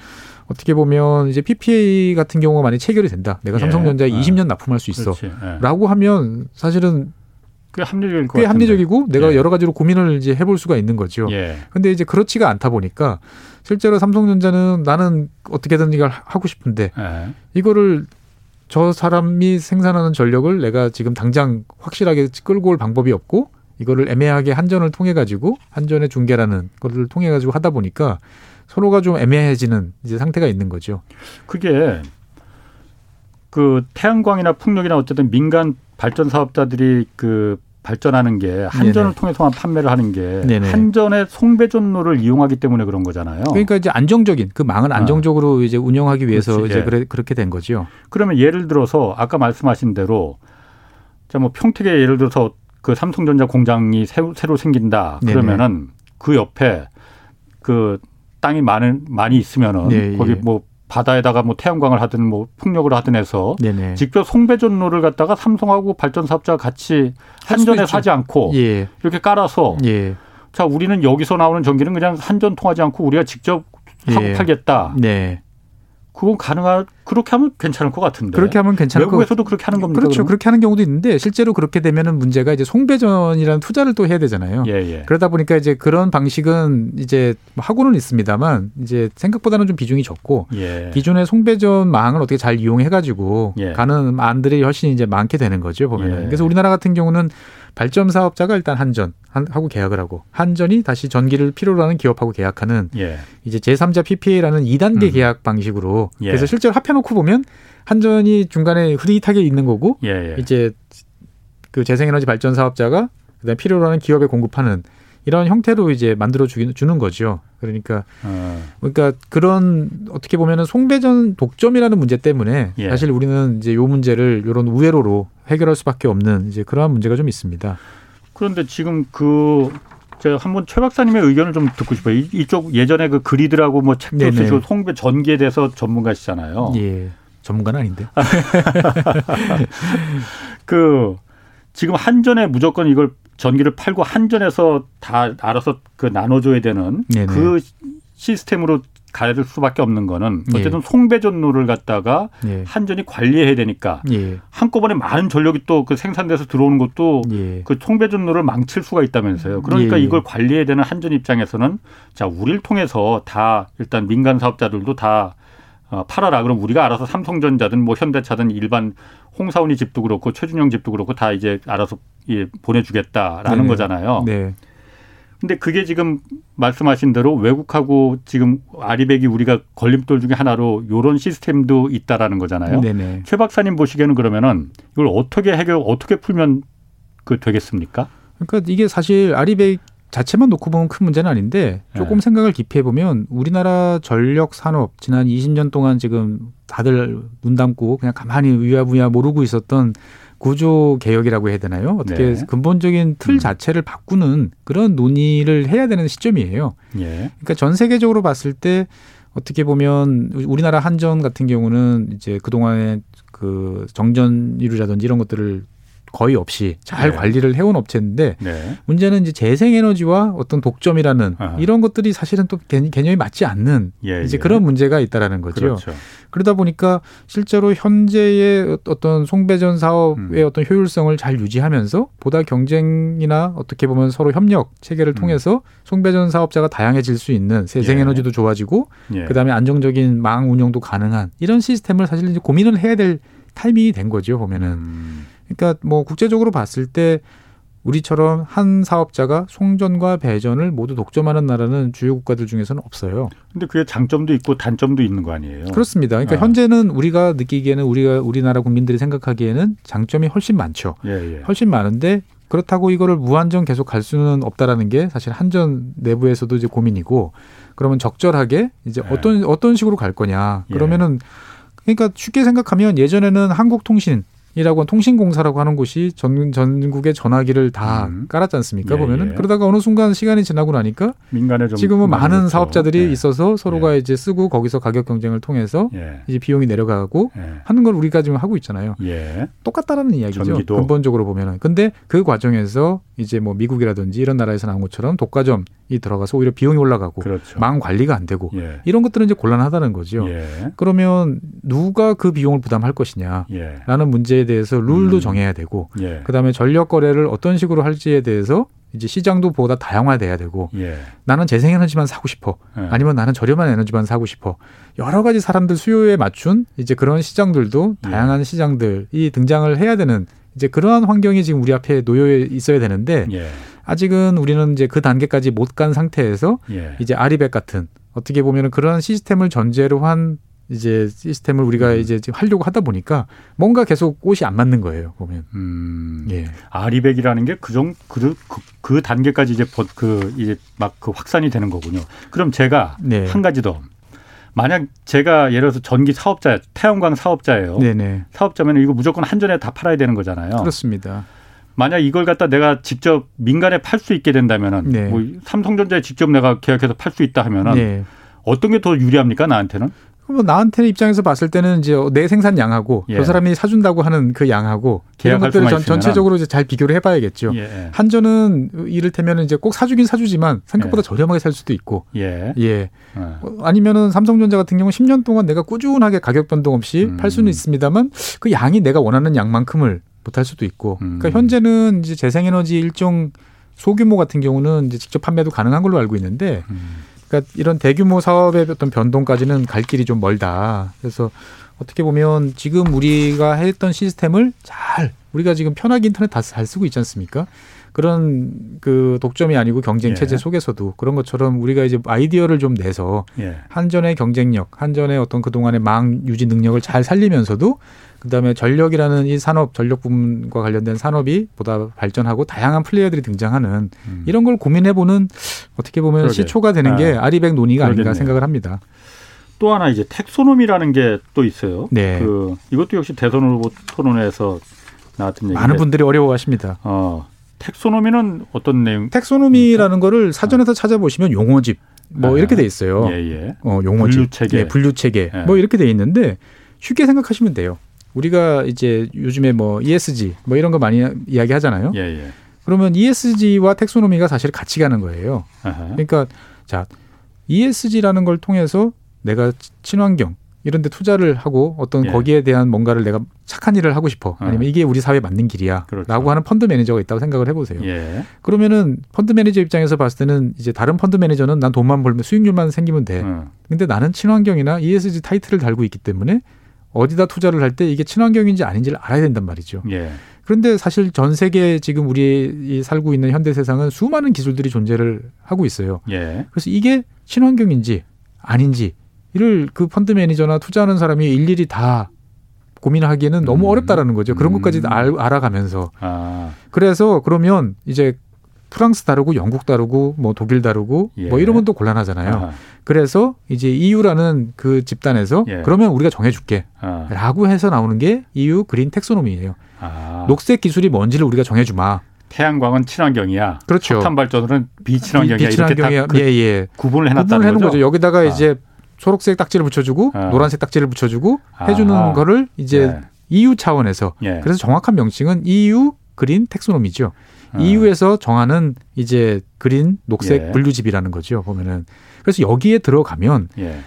어떻게 보면 이제 PPA 같은 경우가 많이 체결이 된다. 내가 예. 삼성전자에 예. 20년 납품할 수 있어. 예. 라고 하면 사실은 꽤 합리적일 꽤 합리적이고 내가 예. 여러 가지로 고민을 이제 해볼 수가 있는 거죠. 예. 근데 이제 그렇지가 않다 보니까 실제로 삼성전자는 나는 어떻게든 이걸 하고 싶은데 예. 이거를 저 사람이 생산하는 전력을 내가 지금 당장 확실하게 끌고 올 방법이 없고 이거를 애매하게 한전을 통해 가지고 한전의 중계라는 것을 통해 가지고 하다 보니까 서로가 좀 애매해지는 이제 상태가 있는 거죠. 그게 그 태양광이나 풍력이나 어쨌든 민간 발전 사업자들이 그 발전하는 게 한전을 네네. 통해서만 판매를 하는 게 네네. 한전의 송배전로를 이용하기 때문에 그런 거잖아요. 그러니까 이제 안정적인 그 망을 아. 안정적으로 아. 이제 운영하기 위해서 그렇지. 이제 예. 그래, 그렇게 된 거죠. 그러면 예를 들어서 아까 말씀하신 대로 자뭐 평택에 예를 들어서 그 삼성전자 공장이 새로, 새로 생긴다 그러면은 네네. 그 옆에 그 땅이 많은 많이 있으면은 네, 거기 예. 뭐 바다에다가 뭐 태양광을 하든 뭐 풍력을 하든 해서 네네. 직접 송배전로를 갖다가 삼성하고 발전 사업자가 같이 한전에 사지 않고 예. 이렇게 깔아서 예. 자 우리는 여기서 나오는 전기는 그냥 한전 통하지 않고 우리가 직접 하고 예. 팔겠다. 네. 그건 가능한 그렇게 하면 괜찮을 것 같은데. 그렇게 하면 괜찮을 외국에서도 것... 그렇게 하는 겁니까? 그렇죠. 그러면? 그렇게 하는 경우도 있는데 실제로 그렇게 되면은 문제가 이제 송배전이라는 투자를 또 해야 되잖아요. 예, 예. 그러다 보니까 이제 그런 방식은 이제 뭐 하고는 있습니다만 이제 생각보다는 좀 비중이 적고 예. 기존의 송배전 망을 어떻게 잘 이용해 가지고 예. 가는 안들이 훨씬 이제 많게 되는 거죠 보면은. 예. 그래서 우리나라 같은 경우는 발전 사업자가 일단 한전 하고 계약을 하고 한전이 다시 전기를 필요로 하는 기업하고 계약하는 예. 이제 제3자 PPA라는 2단계 음. 계약 방식으로 예. 그래서 실제로 합해놓고 보면 한전이 중간에 흐릿하게 있는 거고 예, 예. 이제 그 재생에너지 발전 사업자가 그다음 필요로 하는 기업에 공급하는 이런 형태로 이제 만들어 주는 거죠. 그러니까 어. 그러니까 그런 어떻게 보면은 송배전 독점이라는 문제 때문에 예. 사실 우리는 이제 요 문제를 요런 우회로로 해결할 수밖에 없는 이제 그러한 문제가 좀 있습니다. 그런데 지금 그 제가 한번 최 박사님의 의견을 좀 듣고 싶어요. 이쪽 예전에 그 그리드라고 뭐 책도 쓰시고 송배 전기에 대해서 전문가시잖아요. 예. 전문가는 아닌데. 그 지금 한전에 무조건 이걸 전기를 팔고 한전에서 다 알아서 그 나눠줘야 되는 네네. 그 시스템으로 가야 될 수밖에 없는 거는 예. 어쨌든 예. 송배전로를 갖다가 예. 한전이 관리해야 되니까 예. 한꺼번에 많은 전력이 또 그 생산돼서 들어오는 것도 예. 그 송배전로를 망칠 수가 있다면서요. 그러니까 예, 이걸 관리해야 되는 한전 입장에서는 자 우리를 통해서 다 일단 민간 사업자들도 다 어, 팔아라. 그럼 우리가 알아서 삼성전자든 뭐 현대차든 일반 홍사원이 집도 그렇고 최준영 집도 그렇고 다 이제 알아서 예, 보내주겠다라는 네 거잖아요. 네. 근데 그게 지금 말씀하신 대로 외국하고 지금 아리백이 우리가 걸림돌 중에 하나로 요런 시스템도 있다라는 거잖아요. 네네. 최 박사님 보시기에는 그러면은 이걸 어떻게 해결 어떻게 풀면 그 되겠습니까? 그러니까 이게 사실 아리백 자체만 놓고 보면 큰 문제는 아닌데 조금 네. 생각을 깊이 해보면 우리나라 전력 산업 지난 20년 동안 지금 다들 눈 감고 그냥 가만히 위야부야 모르고 있었던 구조 개혁이라고 해야 되나요? 어떻게 네. 근본적인 틀 음. 자체를 바꾸는 그런 논의를 해야 되는 시점이에요. 예. 그러니까 전 세계적으로 봤을 때 어떻게 보면 우리나라 한전 같은 경우는 이제 그동안에 그 정전 이루라든지 이런 것들을 거의 없이 잘 네. 관리를 해온 업체인데 네. 문제는 이제 재생에너지와 어떤 독점이라는 아하. 이런 것들이 사실은 또 개념이 맞지 않는 예, 이제 예. 그런 문제가 있다라는 거죠. 그렇죠. 그러다 보니까 실제로 현재의 어떤 송배전 사업의 음. 어떤 효율성을 잘 유지하면서 보다 경쟁이나 어떻게 보면 서로 협력 체계를 음. 통해서 송배전 사업자가 다양해질 수 있는 재생에너지도 예. 좋아지고 예. 그다음에 안정적인 망 운영도 가능한 이런 시스템을 사실 이제 고민을 해야 될 타이밍이 된 거죠 보면은. 음. 그러니까 뭐 국제적으로 봤을 때 우리처럼 한 사업자가 송전과 배전을 모두 독점하는 나라는 주요 국가들 중에서는 없어요. 근데 그게 장점도 있고 단점도 있는 거 아니에요? 그렇습니다. 그러니까 아. 현재는 우리가 느끼기에는 우리가 우리나라 국민들이 생각하기에는 장점이 훨씬 많죠. 예, 예. 훨씬 많은데 그렇다고 이거를 무한정 계속 갈 수는 없다라는 게 사실 한전 내부에서도 이제 고민이고 그러면 적절하게 이제 예. 어떤 어떤 식으로 갈 거냐. 예. 그러면은 그러니까 쉽게 생각하면 예전에는 한국통신 이라고 통신공사라고 하는 곳이 전, 전국의 전화기를 다 음. 깔았지 않습니까? 예, 보면은 예. 그러다가 어느 순간 시간이 지나고 나니까 민간에 지금은 많은 그렇죠. 사업자들이 예. 있어서 서로가 예. 이제 쓰고 거기서 가격 경쟁을 통해서 예. 이제 비용이 내려가고 예. 하는 걸 우리가 지금 하고 있잖아요. 똑같다라는 이야기죠. 전기도. 근본적으로 보면은 근데 그 과정에서 이제 뭐 미국이라든지 이런 나라에서 나온 것처럼 독과점 이 들어가서 오히려 비용이 올라가고 그렇죠. 망 관리가 안 되고 이런 것들은 이제 곤란하다는 거죠. 그러면 누가 그 비용을 부담할 것이냐라는 문제에 대해서 룰도 음. 정해야 되고 예. 그다음에 전력 거래를 어떤 식으로 할지에 대해서 이제 시장도 보다 다양화돼야 되고 예. 나는 재생에너지만 사고 싶어 예. 아니면 나는 저렴한 에너지만 사고 싶어 여러 가지 사람들 수요에 맞춘 이제 그런 시장들도 예. 다양한 시장들이 등장을 해야 되는 이제 그러한 환경이 지금 우리 앞에 놓여 있어야 되는데 예. 아직은 우리는 이제 그 단계까지 못 간 상태에서 예. 이제 아리백 같은 어떻게 보면은 그런 시스템을 전제로 한 이제 시스템을 우리가 음. 이제 하려고 하다 보니까 뭔가 계속 꽃이 안 맞는 거예요 보면. 음. 예. 아리백이라는 게 그정 그, 그, 그 단계까지 이제 그 이제 막 그 확산이 되는 거군요. 그럼 제가 네. 한 가지 더. 만약 제가 예를 들어서 전기 사업자, 태양광 사업자예요. 네네. 사업자면 이거 무조건 한전에 다 팔아야 되는 거잖아요. 그렇습니다. 만약 이걸 갖다 내가 직접 민간에 팔 수 있게 된다면은 네. 뭐 삼성전자에 직접 내가 계약해서 팔 수 있다 하면은 네. 어떤 게 더 유리합니까 나한테는? 뭐 나한테 입장에서 봤을 때는 이제 내 생산 양하고 예. 저 사람이 사준다고 하는 그 양하고 이런 것들을 전, 전체적으로 이제 잘 비교를 해봐야겠죠. 예. 한전은 이를테면 이제 꼭 사주긴 사주지만 생각보다 예. 저렴하게 살 수도 있고, 예, 예. 어. 아니면은 삼성전자 같은 경우 10년 동안 내가 꾸준하게 가격 변동 없이 음. 팔 수는 있습니다만 그 양이 내가 원하는 양만큼을 못할 수도 있고, 음. 그러니까 현재는 이제 재생에너지 일종 소규모 같은 경우는 이제 직접 판매도 가능한 걸로 알고 있는데. 음. 그러니까 이런 대규모 사업의 어떤 변동까지는 갈 길이 좀 멀다. 그래서 어떻게 보면 지금 우리가 했던 시스템을 잘 우리가 지금 편하게 인터넷 다 잘 쓰고 있지 않습니까? 그런 그 독점이 아니고 경쟁 예. 체제 예. 속에서도 그런 것처럼 우리가 이제 아이디어를 좀 내서 예. 한전의 경쟁력, 한전의 어떤 그동안의 망 유지 능력을 잘 살리면서도 그다음에 전력이라는 이 산업 전력 부문과 관련된 산업이 보다 발전하고 다양한 플레이어들이 등장하는 음. 이런 걸 고민해 보는 어떻게 보면 그러게. 시초가 되는 아. 게 아리백 논의가 그러겠네요. 아닌가 생각을 합니다. 또 하나 이제 텍소노미라는 게 또 있어요. 네. 그 이것도 역시 대선 후보 토론회에서 나왔던 얘기. 많은 분들이 어려워하십니다. 어. 텍소노미는 어떤 내용? 텍소노미라는 거를 사전에서 아. 찾아보시면 용어집 뭐 아. 이렇게 돼 있어요. 예, 예. 어, 용어집. 분류 체계. 예, 분류 체계. 예. 뭐 이렇게 돼 있는데 쉽게 생각하시면 돼요. 우리가 이제 요즘에 뭐 ESG 뭐 이런 거 많이 이야기 하잖아요. 예, 예. 그러면 ESG와 텍소노미가 사실 같이 가는 거예요. 아하. 그러니까 자, ESG라는 걸 통해서 내가 친환경 이런 데 투자를 하고 어떤 예. 거기에 대한 뭔가를 내가 착한 일을 하고 싶어. 어. 아니면 이게 우리 사회에 맞는 길이야. 그렇죠. 라고 하는 펀드 매니저가 있다고 생각을 해보세요. 예. 그러면은 펀드 매니저 입장에서 봤을 때는 이제 다른 펀드 매니저는 난 돈만 벌면 수익률만 생기면 돼. 어. 근데 나는 친환경이나 ESG 타이틀을 달고 있기 때문에 어디다 투자를 할 때 이게 친환경인지 아닌지를 알아야 된단 말이죠. 예. 그런데 사실 전 세계 지금 우리 살고 있는 현대 세상은 수많은 기술들이 존재를 하고 있어요. 예. 그래서 이게 친환경인지 아닌지 이를 그 펀드 매니저나 투자하는 사람이 일일이 다 고민하기에는 너무 음. 어렵다라는 거죠. 그런 음. 것까지 알, 알아가면서. 아. 그래서 그러면 이제 프랑스 다르고 영국 다르고 뭐 독일 다르고 예. 뭐 이런 건또 곤란하잖아요. 아. 그래서 이제 EU라는 그 집단에서 예. 그러면 우리가 정해줄게 아. 라고 해서 나오는 게 EU 그린 텍소노미예요. 아. 녹색 기술이 뭔지를 우리가 정해주마. 태양광은 친환경이야. 그렇죠. 석탄 발전은 비친환경이야. 비친환경이야. 그 예, 예. 구분을 해놨다는 구분을 거죠. 여기다가 아. 이제 초록색 딱지를 붙여주고 아. 노란색 딱지를 붙여주고 해주는 거를 이제 네. EU 차원에서 예. 그래서 정확한 명칭은 EU 그린 텍소노미죠. 어. EU에서 정하는 이제 그린 녹색 예. 분류집이라는 거죠. 보면은 그래서 여기에 들어가면 예.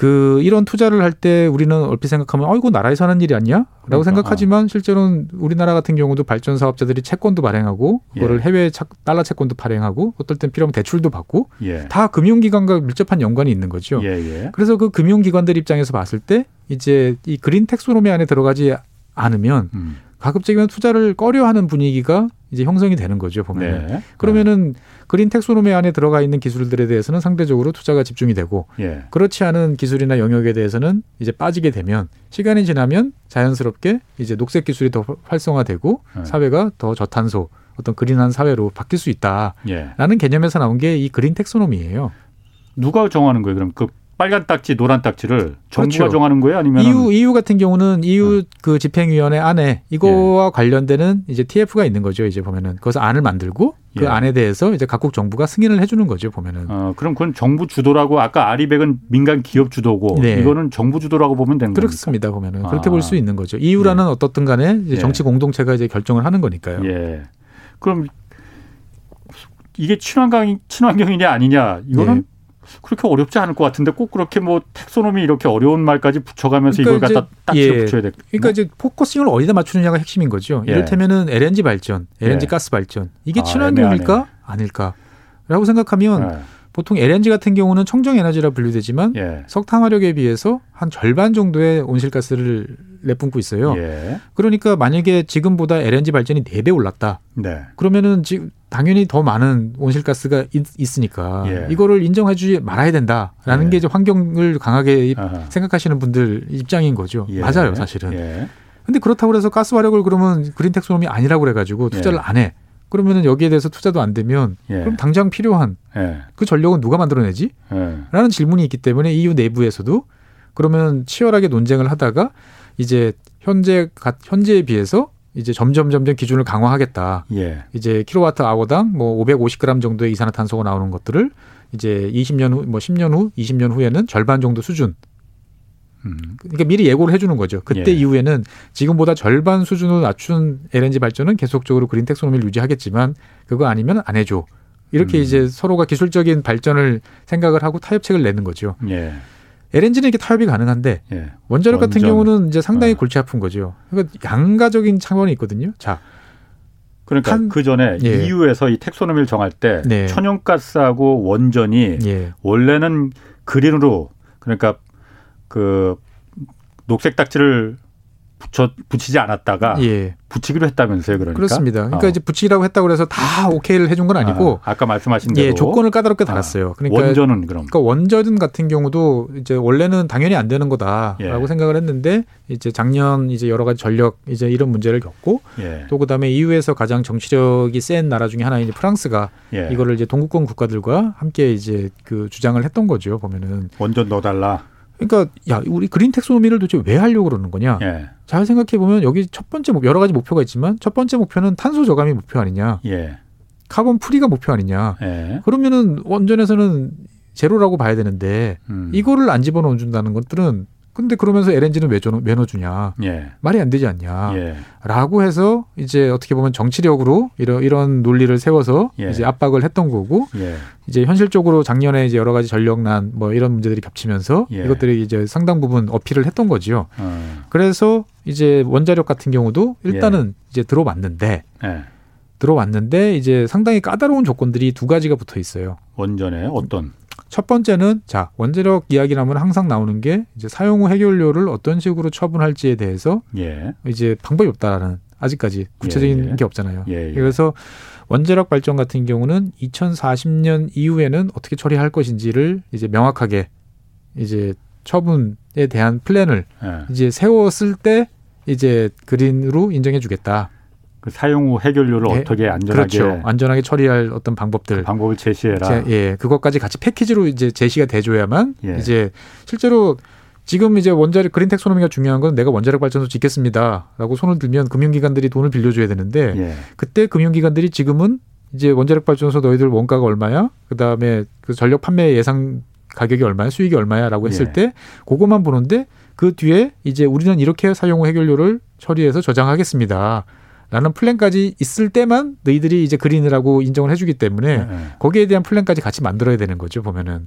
그 이런 투자를 할 때 우리는 얼핏 생각하면 어 이거 나라에서 하는 일이 아니야? 라고 그러니까, 생각하지만 어. 실제로는 우리나라 같은 경우도 발전 사업자들이 채권도 발행하고 그거를 예. 해외 달러 채권도 발행하고 어떨 땐 필요하면 대출도 받고 예. 다 금융기관과 밀접한 연관이 있는 거죠. 예, 예. 그래서 그 금융기관들 입장에서 봤을 때 이제 이 그린 텍소노미 안에 들어가지 않으면 음. 가급적이면 투자를 꺼려하는 분위기가 이제 형성이 되는 거죠 보면. 네. 그러면은 그린 텍소노미 안에 들어가 있는 기술들에 대해서는 상대적으로 투자가 집중이 되고 예. 그렇지 않은 기술이나 영역에 대해서는 이제 빠지게 되면 시간이 지나면 자연스럽게 이제 녹색 기술이 더 활성화되고 예. 사회가 더 저탄소 어떤 그린한 사회로 바뀔 수 있다라는 예. 개념에서 나온 게 이 그린 텍소노미예요. 누가 정하는 거예요? 그럼 그 빨간 딱지, 노란 딱지를 정부가 그렇죠. 정하는 거예요, 아니면 EU EU 같은 경우는 EU 네. 그 집행위원회 안에 이거와 예. 관련되는 이제 TF가 있는 거죠. 이제 보면은 그것서 안을 만들고 그 예. 안에 대해서 이제 각국 정부가 승인을 해주는 거죠. 보면은. 어, 그럼 그건 정부 주도라고 아까 아리백은 민간 기업 주도고 네. 이거는 정부 주도라고 보면 되는 거죠. 그렇습니다. 겁니까? 보면은 그렇게 아. 볼수 있는 거죠. EU라는 예. 어떻든 간에 이제 예. 정치 공동체가 이제 결정을 하는 거니까요. 예. 그럼 이게 친환경 친환경이냐 아니냐 이거는 네. 그렇게 어렵지 않을 것 같은데 꼭 그렇게 뭐 taxonomy 이렇게 어려운 말까지 붙여가면서 그러니까 이걸 갖다 딱 예. 붙여야 돼. 그러니까 뭐? 이제 focusing을 어디다 맞추느냐가 핵심인 거죠. 예. 이를테면은 LNG 발전, LNG 예. 가스 발전 이게 아, 친환경일까 애매하네. 아닐까라고 생각하면 예. 보통 LNG 같은 경우는 청정 에너지라 분류되지만 예. 석탄 화력에 비해서 한 절반 정도의 온실가스를 내뿜고 있어요. 예. 그러니까 만약에 지금보다 LNG 발전이 4배 올랐다. 네. 그러면은 지금 당연히 더 많은 온실가스가 있, 으니까 예. 이거를 인정해 주지 말아야 된다라는 예. 게 이제 환경을 강하게 아하. 생각하시는 분들 입장인 거죠. 예. 맞아요, 사실은. 예. 근데 그렇다고 해서 가스 화력을 그러면 그린 텍소놈이 아니라고 그래 가지고 투자를 안 해. 그러면은 여기에 대해서 투자도 안 되면 예. 그럼 당장 필요한 그 전력은 누가 만들어내지? 라는 질문이 있기 때문에 EU 내부에서도 그러면 치열하게 논쟁을 하다가 이제 현재 현재에 비해서 이제 점점 점점 기준을 강화하겠다. 예. 이제 킬로와트 아워당 뭐 550g 정도의 이산화탄소가 나오는 것들을 이제 20년 후, 뭐 10년 후, 20년 후에는 절반 정도 수준. 음. 그러니까 미리 예고를 해주는 거죠. 그때 예. 이후에는 지금보다 절반 수준으로 낮춘 LNG 발전은 계속적으로 그린 텍소노미를 유지하겠지만 그거 아니면 안 해줘. 이렇게 음. 이제 서로가 기술적인 발전을 생각을 하고 타협책을 내는 거죠. 예. LNG는 이렇게 타협이 가능한데 예. 원자력 같은 경우는 이제 상당히 어. 골치 아픈 거죠. 그러니까 양가적인 차원이 있거든요. 자. 그러니까 한, 그 전에 예. EU에서 이 텍소노미를 정할 때 네. 천연가스하고 원전이 예. 원래는 그린으로 그러니까 그 녹색 딱지를 붙여 붙이지 않았다가 예. 붙이기로 했다면서요, 그러니까. 그렇습니다. 그러니까 어. 이제 붙이라고 했다고 해서 다 오케이를 해준 건 아니고 아, 까 말씀하신 대로 예, 조건을 까다롭게 달았어요. 그러니까 원전은 그럼 그러니까 원전 같은 경우도 이제 원래는 당연히 안 되는 거다라고 예. 생각을 했는데 이제 작년 이제 여러 가지 전력 이제 이런 문제를 겪고 예. 또 그다음에 EU에서 가장 정치력이 센 나라 중에 하나인 프랑스가 예. 이거를 이제 동구권 국가들과 함께 이제 그 주장을 했던 거죠. 보면은 원전 넣어달라. 그러니까 야 우리 green taxonomy를 도대체 왜 하려고 그러는 거냐? 예. 잘 생각해 보면 여기 첫 번째 목 여러 가지 목표가 있지만 첫 번째 목표는 탄소 저감이 목표 아니냐? 예. carbon free가 목표 아니냐? 예. 그러면은 원전에서는 제로라고 봐야 되는데 음. 이거를 안 집어넣어 준다는 것들은 근데 그러면서 LNG는 왜, 넣어주냐. 예. 말이 안 되지 않냐. 예. 라고 해서 이제 어떻게 보면 정치력으로 이런, 이런 논리를 세워서 예. 이제 압박을 했던 거고 예. 이제 현실적으로 작년에 이제 여러 가지 전력난 뭐 이런 문제들이 겹치면서 예. 이것들이 이제 상당 부분 어필을 했던 거지요. 어. 그래서 이제 원자력 같은 경우도 일단은 예. 이제 들어왔는데 들어왔는데 이제 상당히 까다로운 조건들이 두 가지가 붙어 있어요. 원전에 어떤? 첫 번째는 자 원자력 이야기라면 항상 나오는 게 이제 사용 후 해결료를 어떤 식으로 처분할지에 대해서 예. 이제 방법이 없다라는 아직까지 구체적인 예, 예. 게 없잖아요. 예, 예. 그래서 원자력 발전 같은 경우는 2040년 이후에는 어떻게 처리할 것인지를 이제 명확하게 이제 처분에 대한 플랜을 예. 이제 세웠을 때 이제 그린으로 인정해주겠다. 그 사용 후 해결료를 네. 어떻게 안전하게 그렇죠. 안전하게 처리할 어떤 방법들 그 방법을 제시해라. 제, 예, 그것까지 같이 패키지로 이제 제시가 돼줘야만 예. 이제 실제로 지금 이제 원자력 그린 텍소노미가 중요한 건 내가 원자력 발전소 짓겠습니다라고 손을 들면 금융기관들이 돈을 빌려줘야 되는데 예. 그때 금융기관들이 지금은 이제 원자력 발전소 너희들 원가가 얼마야? 그 다음에 그 전력 판매 예상 가격이 얼마야? 수익이 얼마야?라고 했을 예. 때 그것만 보는데 그 뒤에 이제 우리는 이렇게 사용 후 해결료를 처리해서 저장하겠습니다. 라는 플랜까지 있을 때만 너희들이 이제 그린이라고 인정을 해주기 때문에 네. 거기에 대한 플랜까지 같이 만들어야 되는 거죠 보면은.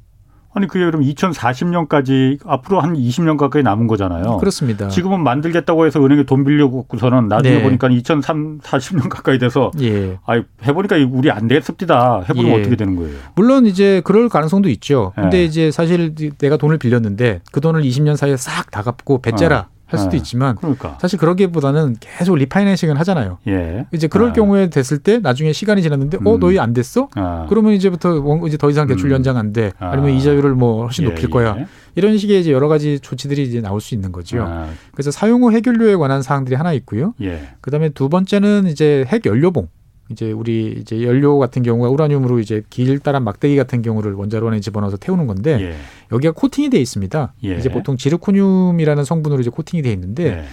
아니 그게 그럼 2040년까지 앞으로 한 20년 가까이 남은 거잖아요. 그렇습니다. 지금은 만들겠다고 해서 은행에 돈 빌려고서는 나중에 네. 보니까 2040년 가까이 돼서 예. 아 해보니까 우리 안 되겠습니다. 해보면 예. 어떻게 되는 거예요? 물론 이제 그럴 가능성도 있죠. 근데 예. 이제 사실 내가 돈을 빌렸는데 그 돈을 20년 사이에 싹 다 갚고 배째라 어. 할 수도 네. 있지만 그러니까. 사실 그러기보다는 계속 리파이낸싱을 하잖아요. 예. 이제 그럴 아. 경우에 됐을 때 나중에 시간이 지났는데 어, 음. 어 너희 안 됐어? 아. 그러면 이제부터 이제 더 이상 대출 음. 연장 안 돼. 아. 아니면 이자율을 뭐 훨씬 예, 높일 거야. 예. 이런 식의 이제 여러 가지 조치들이 이제 나올 수 있는 거죠. 아. 그래서 사용 후 해결료에 관한 사항들이 하나 있고요. 예. 그다음에 두 번째는 이제 핵 연료봉. 이제 우리 이제 연료 같은 경우가 우라늄으로 이제 길다란 막대기 같은 경우를 원자로에 집어넣어서 태우는 건데 예. 여기가 코팅이 돼 있습니다. 예. 이제 보통 지르코늄이라는 성분으로 이제 코팅이 돼 있는데 예.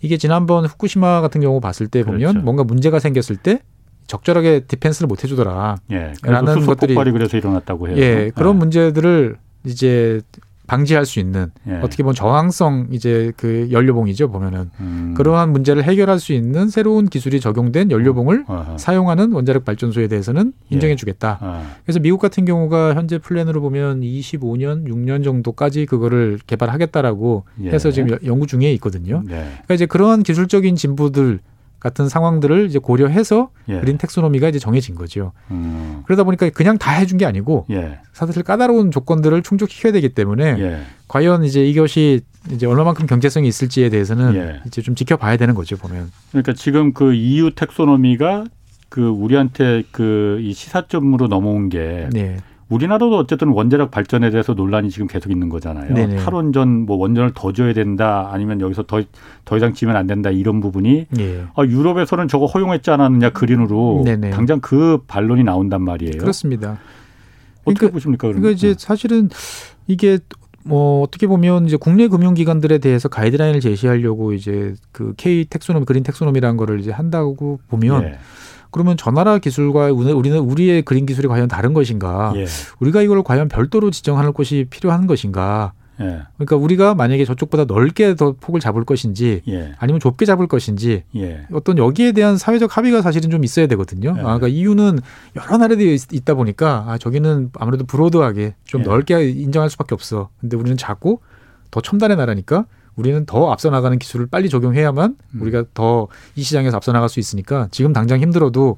이게 지난번 후쿠시마 같은 경우 봤을 때 보면 그렇죠. 뭔가 문제가 생겼을 때 적절하게 디펜스를 못 해주더라. 예. 라는 것들이 그래서 일어났다고 해요. 예. 그런 예. 문제들을 이제 방지할 수 있는 예. 어떻게 보면 저항성 이제 그 연료봉이죠 보면은 음. 그러한 문제를 해결할 수 있는 새로운 기술이 적용된 연료봉을 어. 사용하는 원자력 발전소에 대해서는 예. 인정해주겠다. 예. 어. 그래서 미국 같은 경우가 현재 플랜으로 보면 25년, 6년 정도까지 그거를 개발하겠다라고 예. 해서 지금 연구 중에 있거든요. 네. 그러니까 이제 그러한 기술적인 진보들 같은 상황들을 이제 고려해서 예. 그린 텍소노미가 이제 정해진 거죠. 음. 그러다 보니까 그냥 다 해준 게 아니고 예. 사실 까다로운 조건들을 충족시켜야 되기 때문에 예. 과연 이제 이것이 이제 얼마만큼 경제성이 있을지에 대해서는 예. 이제 좀 지켜봐야 되는 거죠 보면. 그러니까 지금 그 EU 텍소노미가 그 우리한테 그 이 시사점으로 넘어온 게 네. 우리나라도 어쨌든 원자력 발전에 대해서 논란이 지금 계속 있는 거잖아요. 네네. 탈원전 뭐 원전을 더 줘야 된다 아니면 여기서 더, 더 이상 지면 안 된다 이런 부분이 예. 아, 유럽에서는 저거 허용했지 않았느냐 그린으로 네네. 당장 그 반론이 나온단 말이에요. 그렇습니다. 어떻게 그러니까, 보십니까? 그러니까 이제 사실은 이게 뭐 어떻게 보면 이제 국내 금융기관들에 대해서 가이드라인을 제시하려고 이제 그 K 텍소노미 그린 텍소노미라는 거를 이제 한다고 보면 예. 그러면 전화라 기술과 우리는 우리의 그림 기술이 과연 다른 것인가? 예. 우리가 이걸 과연 별도로 지정하는 것이 필요한 것인가? 예. 그러니까 우리가 만약에 저쪽보다 넓게 더 폭을 잡을 것인지 예. 아니면 좁게 잡을 것인지 예. 어떤 여기에 대한 사회적 합의가 사실은 좀 있어야 되거든요. 예. 아, 그러니까 이유는 여러 나라들이 있, 다 보니까 아, 저기는 아무래도 브로드하게 좀 예. 넓게 인정할 수밖에 없어. 근데 우리는 작고 더 첨단의 나라니까 우리는 더 앞서 나가는 기술을 빨리 적용해야만 음. 우리가 더 이 시장에서 앞서 나갈 수 있으니까 지금 당장 힘들어도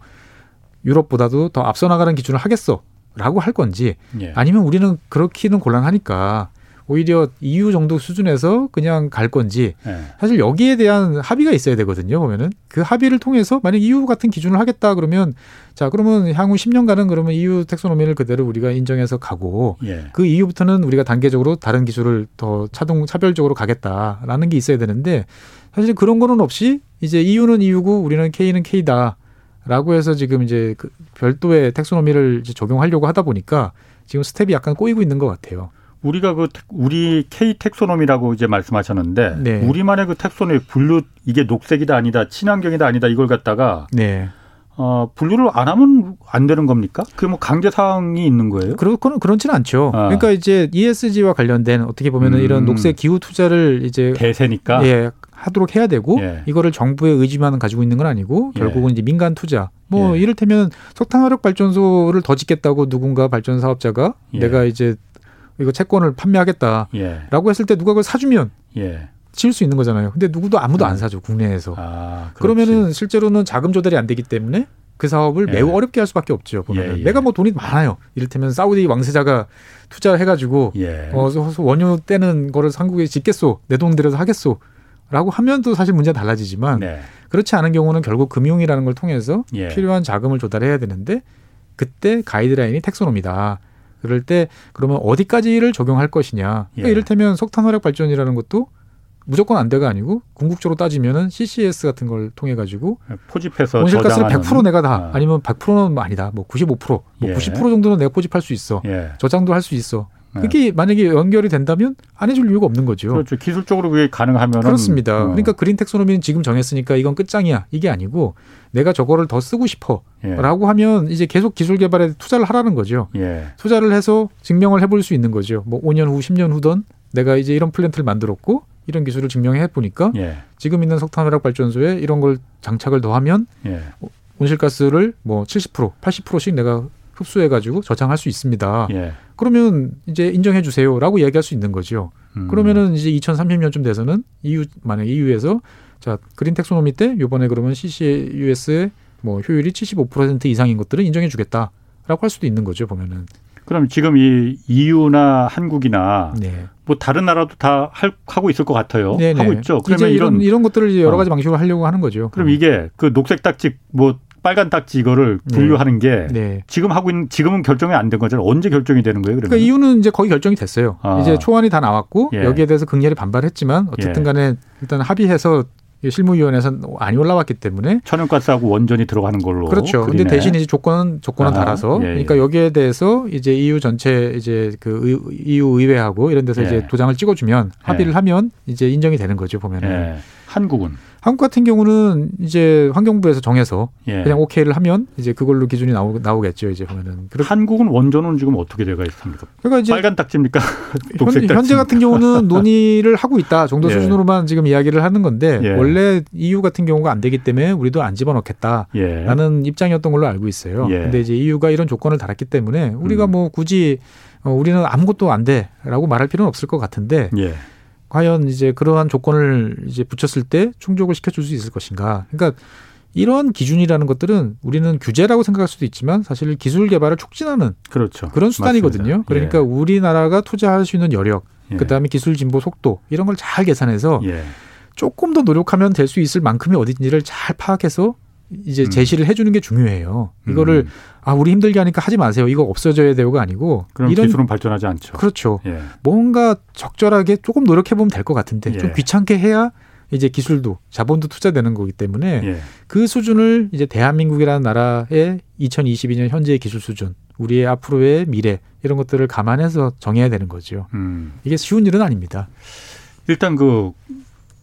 유럽보다도 더 앞서 나가는 기준을 하겠어라고 할 건지 예. 아니면 우리는 그렇기는 곤란하니까 오히려 EU 정도 수준에서 그냥 갈 건지 네. 사실 여기에 대한 합의가 있어야 되거든요. 보면은 그 합의를 통해서 만약 EU 같은 기준을 하겠다 그러면 자 그러면 향후 10년간은 그러면 EU 텍소노미를 그대로 우리가 인정해서 가고 예. 그 이후부터는 우리가 단계적으로 다른 기술을 더 차동 차별적으로 가겠다라는 게 있어야 되는데 사실 그런 거는 없이 이제 EU는 EU고 우리는 K는 K다. 라고 해서 지금 이제 그 별도의 텍소노미를 이제 적용하려고 하다 보니까 지금 스텝이 약간 꼬이고 있는 것 같아요. 우리가 그 우리 K 텍소노미라고 이제 말씀하셨는데 네. 우리만의 그 텍소노미 분류 이게 녹색이다 아니다 친환경이다 아니다 이걸 갖다가 네. 어, 분류를 안 하면 안 되는 겁니까? 그게 뭐 강제 사항이 있는 거예요? 그렇고는 그렇지는 않죠. 아. 그러니까 이제 ESG와 관련된 어떻게 보면은 음. 이런 녹색 기후 투자를 이제 대세니까 예, 하도록 해야 되고 예. 이거를 정부의 의지만 가지고 있는 건 아니고 예. 결국은 예. 이제 민간 투자 뭐 예. 이를테면 석탄 화력 발전소를 더 짓겠다고 누군가 발전 사업자가 예. 내가 이제 이거 채권을 판매하겠다라고 예. 했을 때 누가 그걸 사주면 예. 지을 수 있는 거잖아요. 근데 누구도 아무도 안 음. 사죠 국내에서. 아, 그러면은 실제로는 자금 조달이 안 되기 때문에 그 사업을 예. 매우 어렵게 할 수밖에 없죠. 보면 예, 예. 내가 뭐 돈이 많아요. 이를테면 사우디 왕세자가 투자해가지고 예. 어, 원유 떼는 거를 한국에 짓겠소, 내 돈 들여서 하겠소. 라고 하면 또 사실 문제가 달라지지만 네. 그렇지 않은 경우는 결국 금융이라는 걸 통해서 예. 필요한 자금을 조달해야 되는데 그때 가이드라인이 텍소노미다. 그럴 때 그러면 어디까지를 적용할 것이냐. 그러니까 예. 이를테면 석탄 화력 발전이라는 것도 무조건 안 돼가 아니고 궁극적으로 따지면은 CCS 같은 걸 통해 가지고 포집해서 온실가스를 100% 내가 다 아. 니면 100%는 아니다. 뭐 95%, 뭐 예. 90% 정도는 내가 포집할 수 있어. 예. 저장도 할 수 있어. 네. 그게 만약에 연결이 된다면 안 해줄 이유가 없는 거죠. 그렇죠. 기술적으로 그게 가능하면 그렇습니다. 어. 그러니까 그린 텍소노미는 지금 정했으니까 이건 끝장이야. 이게 아니고 내가 저거를 더 쓰고 싶어라고 예. 하면 이제 계속 기술 개발에 투자를 하라는 거죠. 예. 투자를 해서 증명을 해볼 수 있는 거죠. 뭐 5년 후, 10년 후든 내가 이제 이런 플랜트를 만들었고 이런 기술을 증명해 보니까 예. 지금 있는 석탄 화력 발전소에 이런 걸 장착을 더하면 예. 온실가스를 뭐 70%, 80%씩 내가 흡수해가지고 저장할 수 있습니다. 예. 그러면 이제 인정해 주세요라고 얘기할 수 있는 거죠. 음. 그러면은 이제 2030년쯤 돼서는 EU 만약 EU에서 자 그린 텍소노미 때 요번에 그러면 CCUS의 뭐 효율이 75% 이상인 것들은 인정해 주겠다라고 할 수도 있는 거죠 보면은. 그럼 지금 이 EU나 한국이나 네. 뭐 다른 나라도 다 할, 하고 있을 것 같아요. 네네. 하고 있죠. 그러면 이런 이런, 이런 것들을 이제 여러 가지 어. 방식으로 하려고 하는 거죠. 그럼 이게 그 녹색 딱지 뭐 빨간 딱지 이거를 네. 분류하는 게 네. 지금 하고 있는 지금은 결정이 안 된 거잖아요. 언제 결정이 되는 거예요? 그러면? 그러니까 이유는 이제 거의 결정이 됐어요. 아. 이제 초안이 다 나왔고 예. 여기에 대해서 극렬히 반발했지만 어쨌든 예. 간에 일단 합의해서 실무위원회에서 안 올라왔기 때문에 천연가스하고 원전이 들어가는 걸로 그렇죠. 그리네. 근데 대신 이제 조건 조건은 아, 달아서 예, 예. 그러니까 여기에 대해서 이제 EU 전체 이제 그 EU 의회하고 이런 데서 예. 이제 도장을 찍어주면 합의를 예. 하면 이제 인정이 되는 거죠 보면은 예. 한국은 한국 같은 경우는 이제 환경부에서 정해서 예. 그냥 오케이를 하면 이제 그걸로 기준이 나오, 나오겠죠 이제 보면은. 한국은 원전은 지금 어떻게 돼가 있습니까? 그러니까 이제 빨간 딱지입니까? 현, 현재 같은 경우는 논의를 하고 있다 정도 예. 수준으로만 지금 이야기를 하는 건데 예. 원래 EU 같은 경우가 안 되기 때문에 우리도 안 집어넣겠다라는 예. 입장이었던 걸로 알고 있어요. 예. 근데 이제 EU가 이런 조건을 달았기 때문에 우리가 음. 뭐 굳이 어, 우리는 아무것도 안 돼라고 말할 필요는 없을 것 같은데. 예. 과연 이제 그러한 조건을 이제 붙였을 때 충족을 시켜줄 수 있을 것인가. 그러니까 이러한 기준이라는 것들은 우리는 규제라고 생각할 수도 있지만 사실 기술 개발을 촉진하는 그렇죠. 그런 수단이거든요. 맞습니다. 그러니까 예. 우리나라가 투자할 수 있는 여력, 예. 그다음에 기술 진보 속도 이런 걸 잘 계산해서 예. 조금 더 노력하면 될 수 있을 만큼이 어딘지를 잘 파악해서 이제 음. 제시를 해주는 게 중요해요. 이거를 음. 아 우리 힘들게 하니까 하지 마세요. 이거 없어져야 되고가 아니고 그럼 이런 기술은 발전하지 않죠. 그렇죠. 예. 뭔가 적절하게 조금 노력해 보면 될 것 같은데 예. 좀 귀찮게 해야 이제 기술도 자본도 투자되는 거기 때문에 예. 그 수준을 이제 대한민국이라는 나라의 2022년 현재의 기술 수준, 우리의 앞으로의 미래 이런 것들을 감안해서 정해야 되는 거죠. 음. 이게 쉬운 일은 아닙니다. 일단 그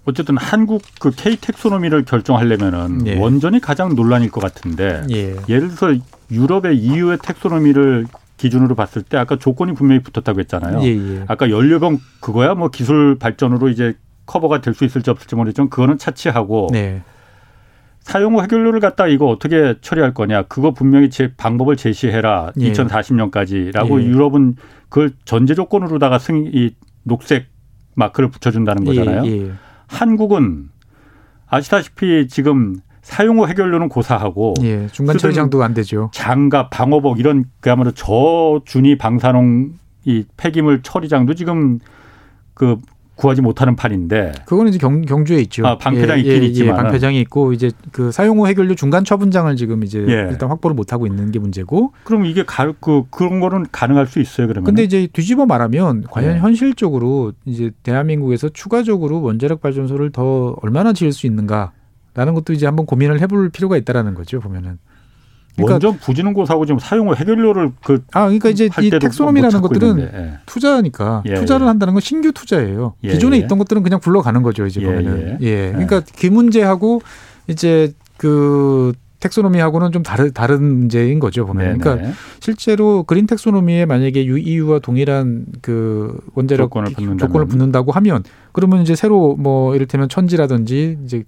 어쨌든 한국 그 K 텍소노미를 결정하려면은 예. 원전이 가장 논란일 것 같은데 예. 예를 들어서 유럽의 EU의 텍소노미를 기준으로 봤을 때 아까 조건이 분명히 붙었다고 했잖아요. 예, 예. 아까 연료병 그거야 뭐 기술 발전으로 이제 커버가 될 수 있을지 없을지 모르겠지만 그거는 차치하고 네. 사용 후 해결료를 갖다 이거 어떻게 처리할 거냐 그거 분명히 제 방법을 제시해라 예. 2040년까지라고 예. 유럽은 그걸 전제 조건으로다가 승이 녹색 마크를 붙여준다는 거잖아요. 예, 한국은 아시다시피 지금 사용 후 해결료는 고사하고 예, 중간 처리장도 안 되죠. 장갑, 방호복 이런 그야말로 저준위 방사능 이 폐기물 처리장도 지금 그 구하지 못하는 판인데 그거는 이제 경, 경주에 있죠. 아, 방패장 예, 있긴 예, 있지만 예, 방패장이 있고 이제 그 사용 후 해결료 중간 처분장을 지금 이제 예. 일단 확보를 못 하고 있는 게 문제고. 그럼 이게 가, 그 그런 거는 가능할 수 있어요, 그러면. 근데 이제 뒤집어 말하면 과연 예. 현실적으로 이제 대한민국에서 추가적으로 원자력 발전소를 더 얼마나 지을 수 있는가라는 것도 이제 한번 고민을 해볼 필요가 있다라는 거죠, 보면은. 그러니까 원전 부지는 곳하고 지금 사용 해결료를 그 아 그러니까 이제 이 텍소노미라는 것들은 예. 투자니까 예, 투자를 예. 한다는 건 신규 투자예요. 예, 기존에 예. 있던 것들은 그냥 굴러가는 거죠 이제 예, 보면은 예. 그러니까 그 문제하고 이제 그 텍소노미하고는 좀 다른 다른 문제인 거죠 보면. 그러니까 실제로 그린 텍소노미에 만약에 EU와 동일한 그 원자력 조건을 붙는다고 하면 그러면 이제 새로 뭐 이를테면 천지라든지 이제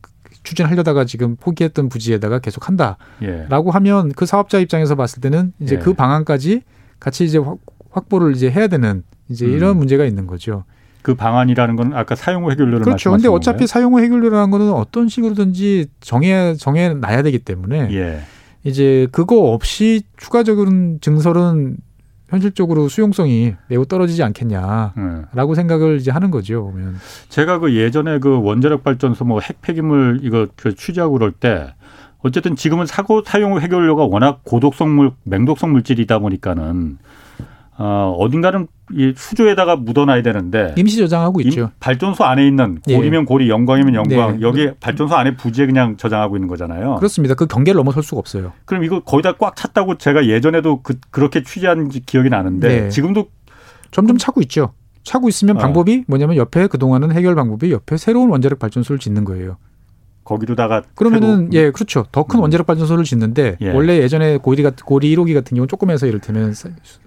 추진하려다가 지금 포기했던 부지에다가 계속 한다라고 예. 하면 그 사업자 입장에서 봤을 때는 이제 예. 그 방안까지 같이 이제 확보를 이제 해야 되는 이제 이런 음. 문제가 있는 거죠. 그 방안이라는 건 아까 사용 후 해결료를 그렇죠. 근데 어차피 건가요? 사용 후 해결료라는 거는 어떤 식으로든지 정해 정해 놔야 되기 때문에 예. 이제 그거 없이 추가적인 증설은 현실적으로 수용성이 매우 떨어지지 않겠냐라고 네. 생각을 이제 하는 거죠. 보면 제가 그 예전에 그 원자력 발전소 뭐 핵 폐기물 이거 그 취재하고 그럴 때 어쨌든 지금은 사고 사용 해결료가 워낙 고독성 물 맹독성 물질이다 보니까는 어, 어딘가는 이 수조에다가 묻어놔야 되는데 임시 저장하고 있죠. 발전소 안에 있는 예. 고리면 예. 고리, 영광이면 영광 네. 여기 발전소 안에 부지에 그냥 저장하고 있는 거잖아요. 그렇습니다. 그 경계를 넘어설 수가 없어요. 그럼 이거 거의 다 꽉 찼다고 제가 예전에도 그, 그렇게 취재한 기억이 나는데 네. 지금도 점점 차고 있죠. 차고 있으면 어. 방법이 뭐냐면 옆에 그동안은 해결 방법이 옆에 새로운 원자력 발전소를 짓는 거예요. 거기로다가 그러면은 예 그렇죠 더 큰 원자력 발전소를 짓는데 예. 원래 예전에 고리 같은 고리 1호기 같은 경우 조금해서 이를테면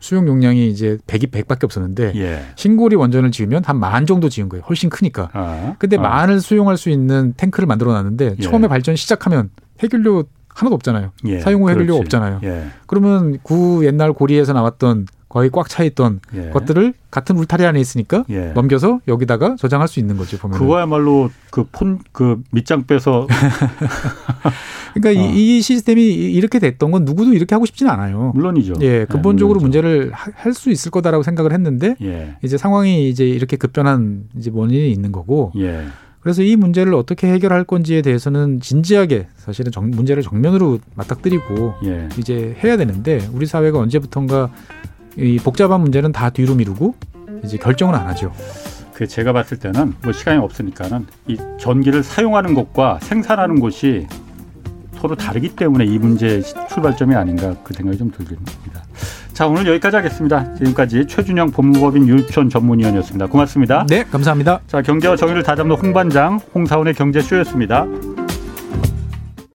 수용 용량이 이제 100이 100밖에 없었는데 예. 신고리 원전을 지으면 한 만 정도 지은 거예요 훨씬 크니까 아. 근데 아. 만을 수용할 수 있는 탱크를 만들어 놨는데 예. 처음에 발전 시작하면 해결료 하나도 없잖아요 예. 사용 후 해결료 없잖아요 예. 그러면 구 옛날 고리에서 나왔던 거의 꽉 차 있던 예. 것들을 같은 울타리 안에 있으니까 예. 넘겨서 여기다가 저장할 수 있는 거죠 보면. 그거야말로 그 폰그 그 밑장 빼서. 그러니까 어. 이, 이, 시스템이 이렇게 됐던 건 누구도 이렇게 하고 싶지는 않아요. 물론이죠. 예, 네, 근본적으로 네, 문제를 할 수 있을 거다라고 생각을 했는데 예. 이제 상황이 이제 이렇게 급변한 이제 원인이 있는 거고. 예. 그래서 이 문제를 어떻게 해결할 건지에 대해서는 진지하게 사실은 정, 문제를 정면으로 맞닥뜨리고 예. 이제 해야 되는데 우리 사회가 언제부턴가 이 복잡한 문제는 다 뒤로 미루고 이제 결정을 안 하죠. 그 제가 봤을 때는 뭐 시간이 없으니까는 이 전기를 사용하는 곳과 생산하는 곳이 서로 다르기 때문에 이 문제의 출발점이 아닌가 그 생각이 좀 들립니다. 자 오늘 여기까지 하겠습니다. 지금까지 최준영 법무법인 율촌 전문위원이었습니다. 고맙습니다. 네 감사합니다. 자 경제와 정의를 다잡는 홍반장 홍사원의 경제쇼였습니다.